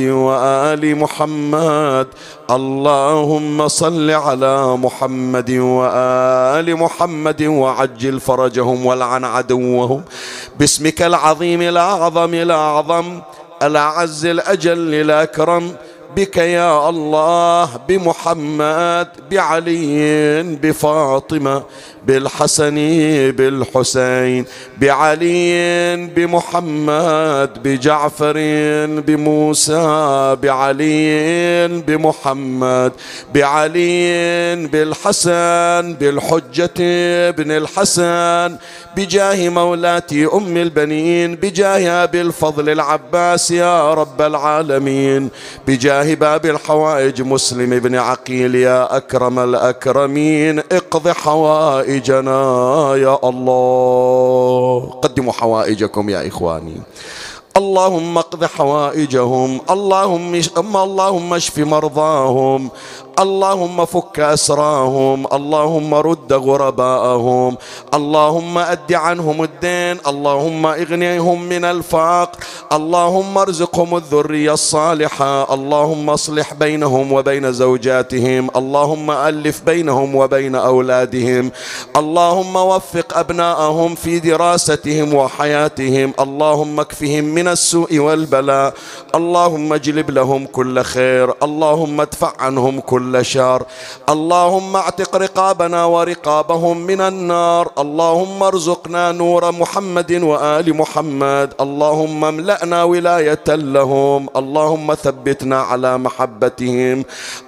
وآل محمد. اللهم صل على محمد وآل محمد وعجل فرجهم والعن عدوهم. باسمك العظيم الأعظم الأعظم الأعز الأجل الأكرم. بك يا الله بمحمد بعلي بفاطمة بالحسن بالحسين بعلي بمحمد بجعفر بموسى بعلي بمحمد بعلي بالحسن بالحجة بن الحسن بجاه مولاتي أم البنين بجاه أبي الفضل العباس يا رب العالمين بجاه باب الحوائج مسلم بن عقيل يا أكرم الأكرمين اقض حوائجنا يا الله. قدموا حوائجكم يا إخواني. اللهم اقض حوائجهم. اللهم اللهم اشف مرضاهم. اللهم فك أسراهم اللهم رد غرباءهم اللهم أد عنهم الدين اللهم اغنيهم من الفقر اللهم ارزقهم الذرية الصالحة اللهم اصلح بينهم وبين زوجاتهم اللهم ألف بينهم وبين أولادهم اللهم وفق أبناءهم في دراستهم وحياتهم اللهم اكفهم من السوء والبلاء اللهم اجلب لهم كل خير اللهم ادفع عنهم كل كل شر اللهم اعتق رقابنا ورقابهم من النار. اللهم ارزقنا نور محمد وآل محمد. اللهم املأنا ولاية لهم. اللهم ثبتنا على محبتهم.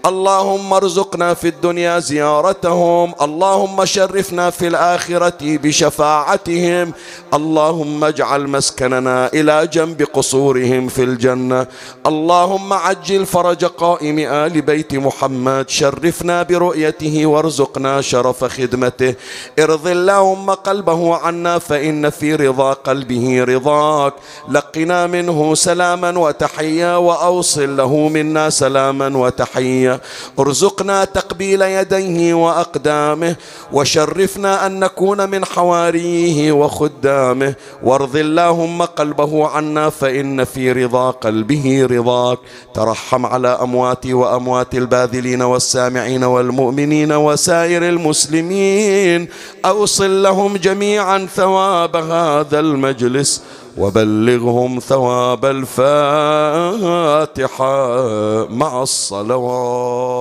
اللهم ارزقنا في الدنيا زيارتهم. اللهم شرفنا في الآخرة بشفاعتهم. اللهم اجعل مسكننا إلى جنب قصورهم في الجنة. اللهم عجل فرج قائم آل بيت محمد. محمد شرفنا برؤيته وارزقنا شرف خدمته. ارض اللهم قلبه عنا فإن في رضا قلبه رضاك. لقنا منه سلاما وتحية وأوصل له منا سلاما وتحية ارزقنا تقبيل يديه وأقدامه. وشرفنا أن نكون من حواريه وخدامه. وارض اللهم قلبه عنا فإن في رضا قلبه رضاك. ترحم على أمواتي وأموات الباذلين. والسامعين والمؤمنين وسائر المسلمين أوصل لهم جميعا ثواب هذا المجلس وبلغهم ثواب الفاتحة مع الصلوات.